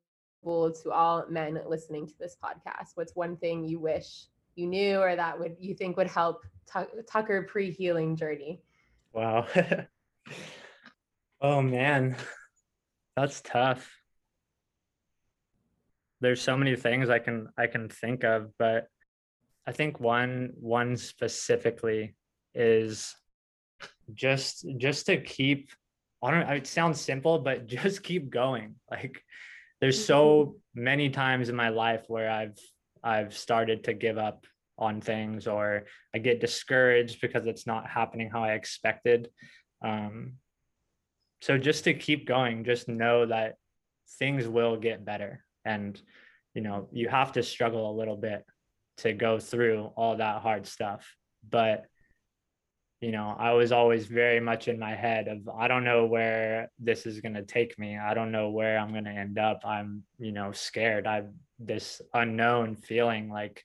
to all men listening to this podcast? What's one thing you wish you knew or that would you think would help Tucker pre-healing journey? Wow. oh man. That's tough. There's so many things I can I can think of, but I think one one specifically is just just to keep I don't know, it sounds simple, but just keep going. Like there's so mm-hmm. many times in my life where I've I've started to give up on things or I get discouraged because it's not happening how I expected. Um, so just to keep going, just know that things will get better. And, you know, you have to struggle a little bit to go through all that hard stuff. But you know, I was always very much in my head of I don't know where this is going to take me. I don't know where I'm going to end up. I'm, you know, scared. I've this unknown feeling like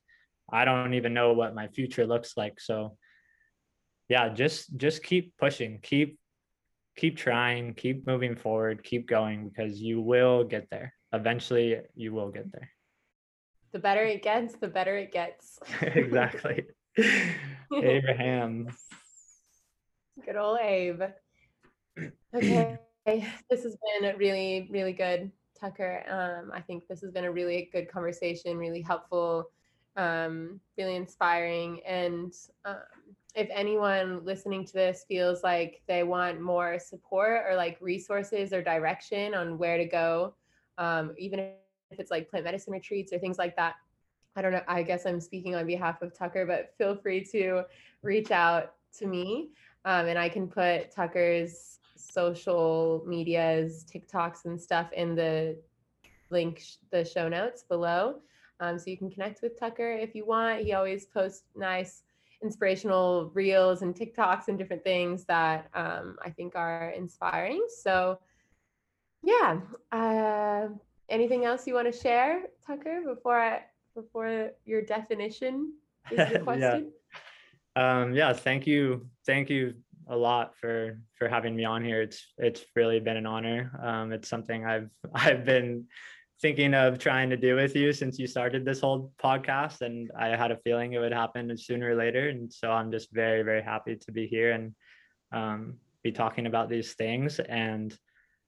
I don't even know what my future looks like. So yeah, just just keep pushing, keep keep trying, keep moving forward, keep going because you will get there. Eventually you will get there. the better it gets, the better it gets. exactly. Abraham. Good old Abe. Okay. This has been really, really good, Tucker. Um, I think this has been a really good conversation, really helpful, um, really inspiring. And um, if anyone listening to this feels like they want more support or like resources or direction on where to go, um, even if it's like plant medicine retreats or things like that, I don't know. I guess I'm speaking on behalf of Tucker, but feel free to reach out to me. Um, and I can put Tucker's social medias, TikToks, and stuff in the link, the show notes below. Um, so you can connect with Tucker if you want. He always posts nice, inspirational reels and TikToks and different things that um, I think are inspiring. So, yeah. Uh, anything else you want to share, Tucker, before I before your definition is the question? yeah. Um, yeah. Thank you. Thank you a lot for for having me on here. It's it's really been an honor. Um, it's something I've I've been thinking of trying to do with you since you started this whole podcast, and I had a feeling it would happen sooner or later. And so I'm just very very happy to be here and um, be talking about these things. And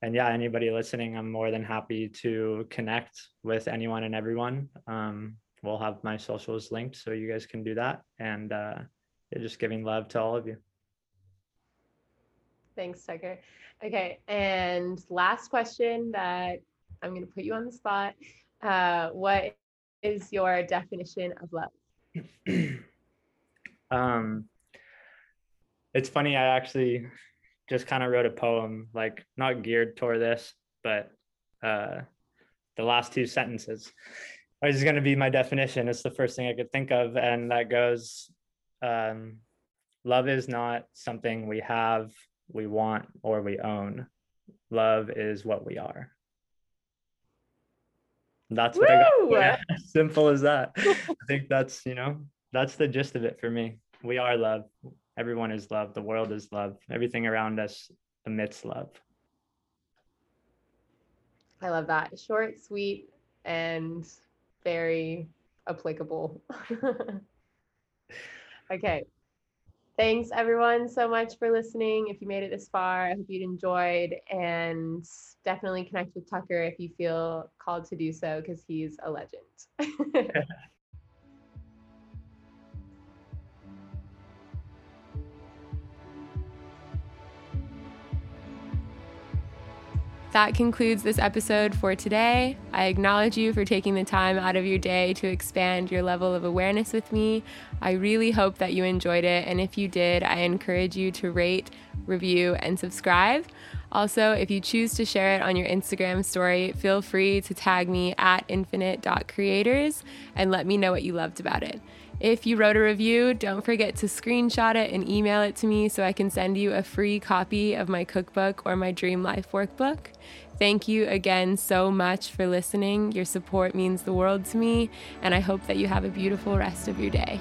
and yeah, anybody listening, I'm more than happy to connect with anyone and everyone. Um, we'll have my socials linked so you guys can do that. And uh, just giving love to all of you. Thanks, Tucker. Okay, and last question that I'm going to put you on the spot. Uh, what is your definition of love? um, it's funny. I actually just kind of wrote a poem, like not geared toward this, but uh, the last two sentences is going to be my definition. It's the first thing I could think of, and that goes: um, "Love is not something we have we want or we own. Love is what we are. That's what Woo! I got. Yeah, simple as that. I think that's, you know, that's the gist of it for me. We are love. Everyone is love. The world is love. Everything around us emits love. I love that. Short, sweet, and very applicable. okay. Thanks everyone so much for listening. If you made it this far, I hope you'd enjoyed and definitely connect with Tucker if you feel called to do so because he's a legend. That concludes this episode for today. I acknowledge you for taking the time out of your day to expand your level of awareness with me. I really hope that you enjoyed it, and if you did, I encourage you to rate, review, and subscribe. Also, if you choose to share it on your Instagram story, feel free to tag me at infinite.creators and let me know what you loved about it. If you wrote a review, don't forget to screenshot it and email it to me so I can send you a free copy of my cookbook or my Dream Life workbook. Thank you again so much for listening. Your support means the world to me, and I hope that you have a beautiful rest of your day.